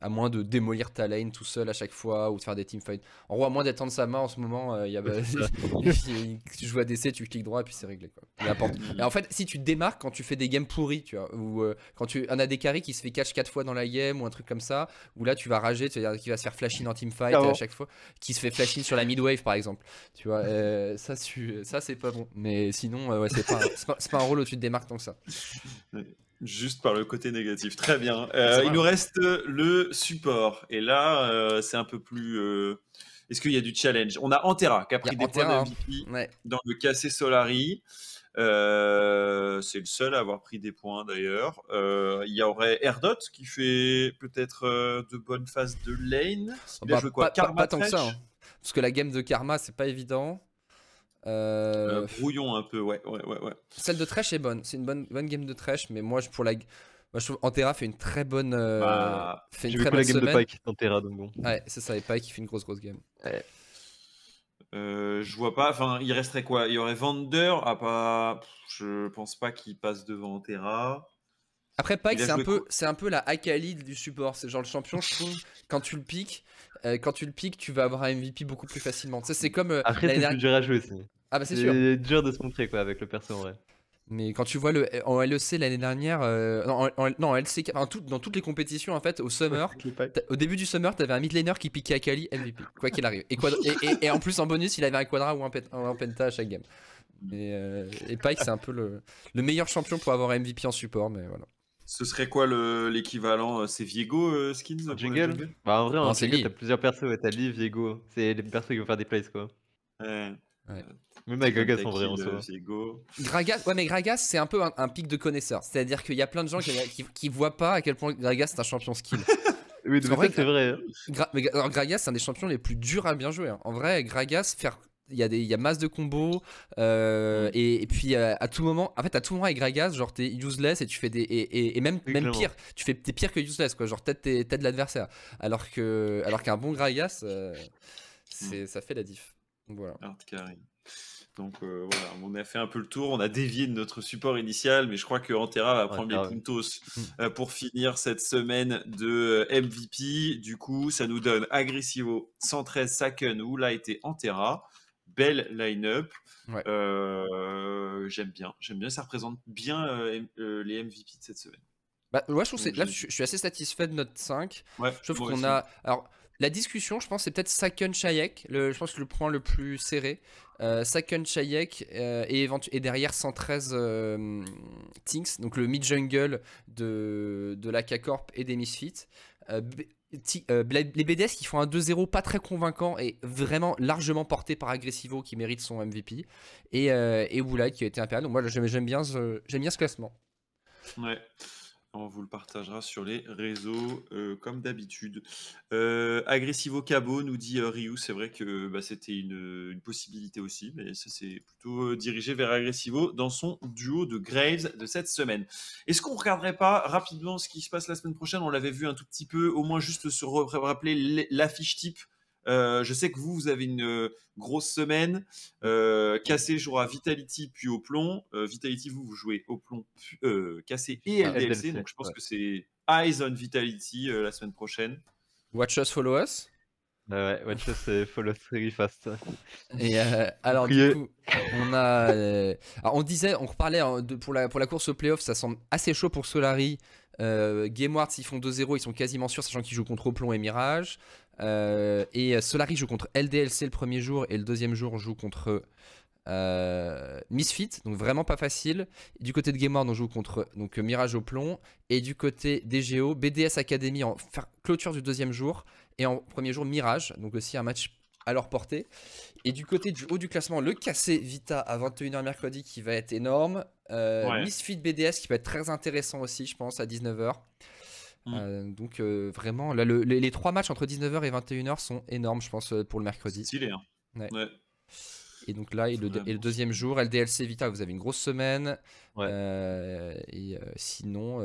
À moins de démolir ta lane tout seul à chaque fois ou de faire des teamfights. En gros, à moins d'étendre sa main en ce moment, euh, il y a, tu joues à DC, tu cliques droit et puis c'est réglé. Quoi. Et en fait, si tu te démarques quand tu fais des games pourris, tu vois, ou euh, quand tu un AD carry qui se fait catch 4 fois dans la game ou un truc comme ça, où là tu vas rager, tu vas dire qu'il va se faire flash in en teamfight à chaque fois, qui se fait flash in sur la mid wave par exemple. Tu vois, euh, ça, tu- ça c'est pas bon. Mais sinon, euh, ouais, c'est pas, c'est pas, c'est pas un rôle où tu te démarques tant que ça. Juste par le côté négatif. Très bien. Euh, il nous reste le support. Et là, euh, c'est un peu plus. euh, Est-ce qu'il y a du challenge? On a Antera qui a pris Il a des points Ouais. dans le KC Solari. Euh, c'est le seul à avoir pris des points d'ailleurs. Euh, il y aurait Erdot qui fait peut-être euh, de bonnes phases de lane. Il a Bah, joué quoi? pas, Karma pas tant que ça. Hein. Parce que la game de Karma, c'est pas évident. Euh, Euh, brouillon un peu, ouais, ouais, ouais, ouais. Celle de Trash est bonne. C'est une bonne, bonne game de Trash, mais moi, je, pour la. Moi, je trouve Antera fait une très bonne. euh, Bah, fait une très que bonne la game semaine. de Pike en Terra, donc bon. Ouais, c'est ça, et Pike qui fait une grosse, grosse game. Euh, je vois pas. Enfin, il resterait quoi? Il y aurait Vander. Ah, pas. pff, Je pense pas qu'il passe devant Antera. Après, Pike, c'est un, peu, c'est un peu la Akali du support. C'est genre le champion, je trouve. Quand tu le piques, euh, quand tu le piques, tu vas avoir un MVP beaucoup plus facilement. Tu sais, c'est comme. euh, Après, l'année c'est plus dernière- dur à jouer aussi. Ah, bah, c'est sûr. C'est dur de se montrer quoi avec le perso en vrai. Mais quand tu vois le en LEC l'année dernière, euh, non, en, en- non, en LCK, enfin, tout- dans toutes les compétitions en fait, au summer, au début du summer, t'avais un mid laner qui piquait Akali MVP, quoi qu'il arrive. Et, quadra- et, et- et en plus en bonus, il avait un quadra ou un, pet- un penta à chaque game. Et, euh, et Pike, c'est un peu le, le meilleur champion pour avoir MVP en support, mais voilà. Ce serait quoi le- l'équivalent euh, C'est Viego euh, Skins Jungle Bah en vrai, en jungle, t'as plusieurs persos, ouais, t'as Lee, Viego. C'est les persos qui vont faire des plays quoi. Ouais. Même avec Gagas en vrai en euh, soi. Viego. Gragas, ouais, mais Gragas, c'est un peu un, un pic de connaisseur. C'est-à-dire qu'il y a plein de gens qui, qui, qui voient pas à quel point Gragas c'est un champion skill. Oui, c'est vrai. Gra- mais Gra- alors, Gragas, c'est un des champions les plus durs à bien jouer. hein. En vrai, Gragas, faire. Il y, a des, il y a masse de combos euh, et, et puis euh, à tout moment en fait à tout moment avec Gragas genre t'es useless et tu fais des et, et- et même, même pire tu fais t'es pire que useless quoi genre t'aides tes- t'aides l'adversaire alors que alors qu'un bon Gragas euh, c'est ça fait la diff Donc voilà carry. Donc euh, voilà, on a fait un peu le tour, on a dévié de notre support initial, mais je crois que Antera va prendre grave. les puntos Mm. euh, pour finir cette semaine de euh, MVP. Du coup, ça nous donne Agressivo, 113 Saken, Oulite et Antera. Belle line-up. Ouais. Euh, J'aime bien, j'aime bien, ça représente bien euh, euh, les MVP de cette semaine. bah ouais je trouve que c'est- Donc, là j'ai- je, je suis assez satisfait de notre 5 Ouais, Je trouve moi qu'on a. Alors, la discussion, je pense, c'est peut-être Saken Chayek. Le, je pense que le point le plus serré. Euh, Saken Chayek euh, et, et derrière 113 euh, Tinks, donc le mid-jungle de, de la K-Corp et des Misfits. Euh, les BDS qui font un 2-0 pas très convaincant et vraiment largement porté par Agressivo qui mérite son MVP. Et, euh, qui a été impérial. Donc, moi, j'aime bien, bien ce classement. Ouais. On vous le partagera sur les réseaux euh, comme d'habitude. Euh, Agressivo Cabo nous dit euh, Ryu, c'est vrai que bah, c'était une, possibilité aussi, mais ça c'est plutôt euh, dirigé vers Agressivo dans son duo de Graves de cette semaine. Est-ce qu'on regarderait pas rapidement ce qui se passe la semaine prochaine? On l'avait vu un tout petit peu, au moins juste se rappeler l'affiche type. Euh, je sais que vous, vous avez une euh, grosse semaine. Euh, Cassé jouera Vitality puis au plomb. Euh, Vitality, vous, vous jouez au plomb, euh, Cassé et LDLC. LDLC, Donc je pense ouais. que c'est Eyes on Vitality euh, la semaine prochaine. Watch us, follow us. Ouais, ouais, Watch Us, follow very fast. Et euh, alors du coup, on a, euh, alors, on disait, on reparlait hein, de, pour la pour la course au playoff, ça semble assez chaud pour Solari. Euh, Game Ward, s'ils font 2-0, ils sont quasiment sûrs, sachant qu'ils jouent contre Oplon et Mirage. Euh, et euh, Solari joue contre LDLC le premier jour et le deuxième jour joue contre euh, Misfit, donc vraiment pas facile. Du côté de Game Ward, on joue contre donc Mirage Oplon et du côté DGO, BDS Academy en clôture du deuxième jour et en premier jour Mirage, donc aussi un match à leur portée. Et du côté du haut du classement, le KC Vita à 21h mercredi qui va être énorme. Euh, Ouais. Misfit BDS qui va être très intéressant aussi, je pense, à 19h. Mm. Euh, donc euh, vraiment, là, le- les, les trois matchs entre 19h et 21h sont énormes, je pense, euh, pour le mercredi. Stylé, hein. Ouais. Ouais. Et donc là, et le, et le deuxième jour, LDLC Vita, vous avez une grosse semaine. Ouais. Euh, et sinon,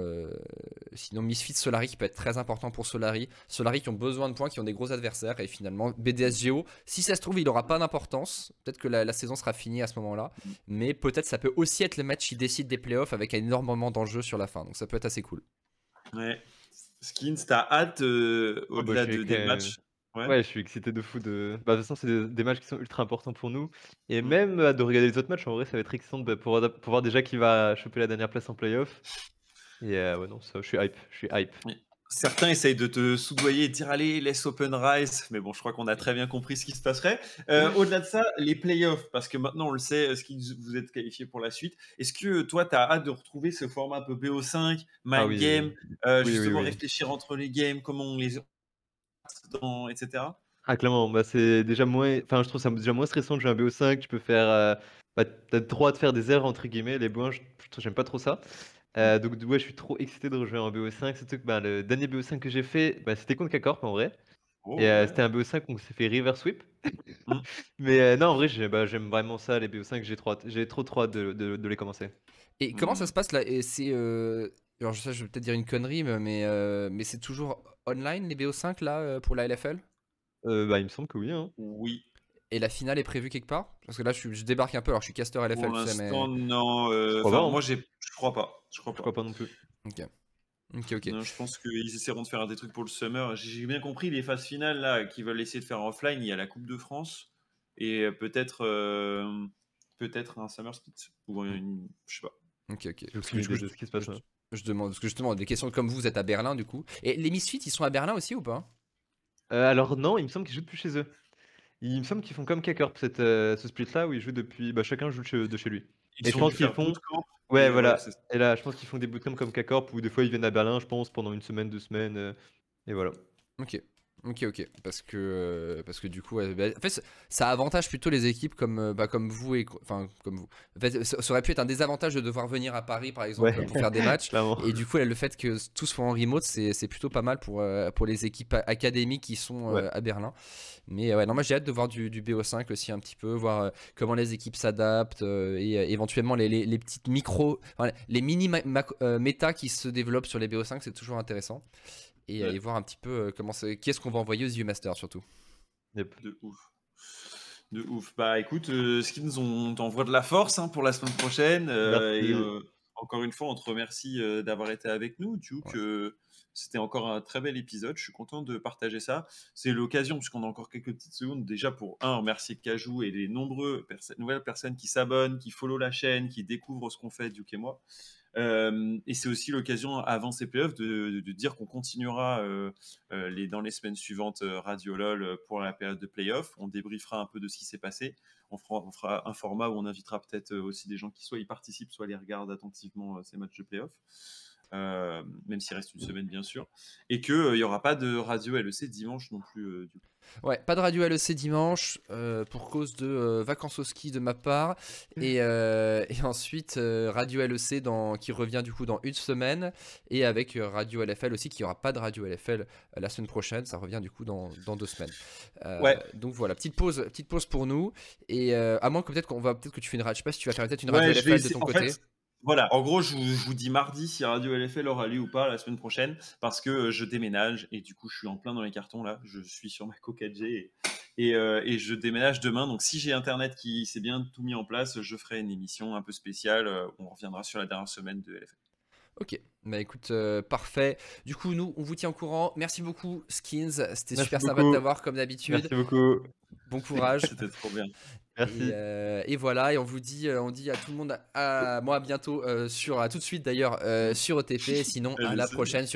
sinon, Misfit Solari qui peut être très important pour Solari. Solari qui ont besoin de points, qui ont des gros adversaires. Et finalement, BDS Geo, si ça se trouve, il n'aura pas d'importance. Peut-être que la, la saison sera finie à ce moment-là. Mais peut-être ça peut aussi être le match qui décide des playoffs avec énormément d'enjeux sur la fin. Donc ça peut être assez cool. Ouais. Skins, t'as hâte euh, Oh, bah, au-delà de, des que- matchs? Ouais. Ouais, je suis excité de fou de. Bah, de toute façon, c'est des, des matchs qui sont ultra importants pour nous. Et Mm. même euh, de regarder les autres matchs, en vrai, ça va être excitant de, pour, voir- pour voir déjà qui va choper la dernière place en playoff. Et euh, ouais, non, ça, je suis hype. Je suis hype. Certains essayent de te soudoyer et de dire allez, laisse Open Rise, mais bon, je crois qu'on a très bien compris ce qui se passerait. Euh, Au-delà de ça, les playoffs, parce que maintenant on le sait, ce qui vous êtes qualifié pour la suite? Est-ce que toi, tu as hâte de retrouver ce format un peu BO5, mind Ah oui, game, oui. euh, Oui, justement réfléchir entre les games, comment on les dans, etc. Ah, clairement, bah, c'est déjà moins. Enfin, je trouve ça déjà moins stressant de jouer un BO5. Tu peux faire. euh, Bah, t'as le droit de faire des erreurs, entre guillemets. Les BO1, je- je- j'aime pas trop ça. Euh, donc, ouais, je suis trop excité de rejouer en BO5. Surtout que bah, le dernier BO5 que j'ai fait, bah, c'était contre K-Corp en vrai. Oh, Et euh, ouais. c'était un BO5 où on s'est fait river sweep. Mm. Mais euh, non, en vrai, j'ai- bah, j'aime vraiment ça, les BO5. J'ai trop, hâte- j'ai trop trop hâte de, de- de les commencer. Et comment Mm. ça se passe là? Et c'est. euh, Alors, je sais, je vais peut-être dire une connerie, mais, euh, mais c'est toujours online les BO5 là pour la LFL Euh, bah, il me semble que oui. Hein. Oui, Et la finale est prévue quelque part? Parce que là, je, suis- je débarque un peu. Alors, je suis caster LFL, pour tu sais, mais. l'instant, non. euh, crois pas, hein. moi, j'ai, je crois pas. Je crois Je pas. crois pas non plus. Ok. Ok, ok. Non, je pense qu'ils essaieront de faire des trucs pour le summer. J'ai bien compris les phases finales là qu'ils veulent essayer de faire offline. Il y a la Coupe de France et euh, peut-être euh, peut-être un summer split ou une, je sais pas. Ok, ok. J'ai Parce aucune que, du coup, idée de ce qui se passe. je, là. je demande, parce que justement, des questions comme vous, vous êtes à Berlin du coup. Et les Misfits, ils sont à Berlin aussi ou pas? Euh, alors, non, il me semble qu'ils jouent depuis chez eux. Il me semble qu'ils font comme K-Corp, cette, euh, ce split-là où ils jouent depuis. Bah, chacun joue de chez, de chez lui. Ils Et je pense qu'ils font-. Ouais, Et voilà. Et là, je pense qu'ils font des bootcamps comme K-Corp où des fois ils viennent à Berlin, je pense, pendant une semaine, deux semaines. euh, et voilà. Ok. Ok, ok. Parce que, euh, parce que du coup, ouais, bah, en fait, ça- avantage plutôt les équipes comme, euh, bah, comme vous et enfin comme vous. En fait, ça, ça aurait pu être un désavantage de devoir venir à Paris, par exemple, Ouais. pour faire des matchs. Et du coup, le fait que tout soit en remote, c'est c'est plutôt pas mal pour, euh, pour les équipes académiques qui sont Ouais. à Berlin. Mais ouais, non, moi j'ai hâte de voir du, du BO5 aussi un petit peu, voir comment les équipes s'adaptent et éventuellement les, les, les petites micros, enfin, les mini méta qui se développent sur les BO5, c'est toujours intéressant. Et, Ouais. et voir un petit peu euh, comment c'est- qui est-ce qu'on va envoyer aux EU Masters surtout. Yep. De ouf. De ouf. Bah écoute, euh, Skins, on t'envoie de la force hein, pour la semaine prochaine. euh, et euh, encore une fois, on te remercie euh, d'avoir été avec nous. Duke, Ouais. euh, c'était encore un très bel épisode. Je suis content de partager ça. C'est l'occasion, puisqu'on a encore quelques petites secondes, déjà pour un, remercier Cajou et les nombreux perso- nouvelles personnes qui s'abonnent, qui follow la chaîne, qui découvrent ce qu'on fait, Duke et moi. Euh, et c'est aussi l'occasion, avant ces playoffs, de, dire qu'on continuera euh, euh, dans les semaines suivantes Radio LOL pour la période de playoffs. On débriefera un peu de ce qui s'est passé. On fera, on fera un format où on invitera peut-être aussi des gens qui soit y participent, soit les regardent attentivement ces matchs de playoffs. Euh, même s'il reste une semaine bien sûr, et qu'il n'y aura pas de radio LEC dimanche non plus. euh, du coup. Ouais, pas de radio LEC dimanche euh, pour cause de euh, vacances au ski de ma part. Et, euh, et ensuite, euh, radio LEC dans, qui revient du coup dans une semaine. Et avec euh, radio LFL aussi, qui aura pas de radio LFL euh, la semaine prochaine. Ça revient du coup dans, dans deux semaines. Euh, Ouais. Donc voilà, petite pause, petite pause pour nous. Et euh, à moins que peut-être qu'on va peut-être que tu fais une radio. Je sais pas si tu vas faire peut-être une radio Ouais, LFL de ton côté. fait, voilà, en gros, je vous, je vous dis mardi si Radio LFL aura lieu ou pas la semaine prochaine, parce que euh, je déménage et du coup, je suis en plein dans les cartons là. Je suis sur ma Coca G et, et, euh, et je déménage demain. Donc, si j'ai Internet qui s'est bien tout mis en place, je ferai une émission un peu spéciale. euh, On reviendra sur la dernière semaine de LFL. Ok, bah écoute, euh, parfait. Du coup, nous, on vous tient au courant. Merci beaucoup, Skins. C'était super sympa de t'avoir comme d'habitude. Merci beaucoup. Bon courage. C'était trop bien. Merci. Et, euh, et voilà, et on vous dit, euh, on dit à tout le monde, à, à moi à bientôt, euh, sur, à tout de suite d'ailleurs, euh, sur OTP, sinon à la prochaine.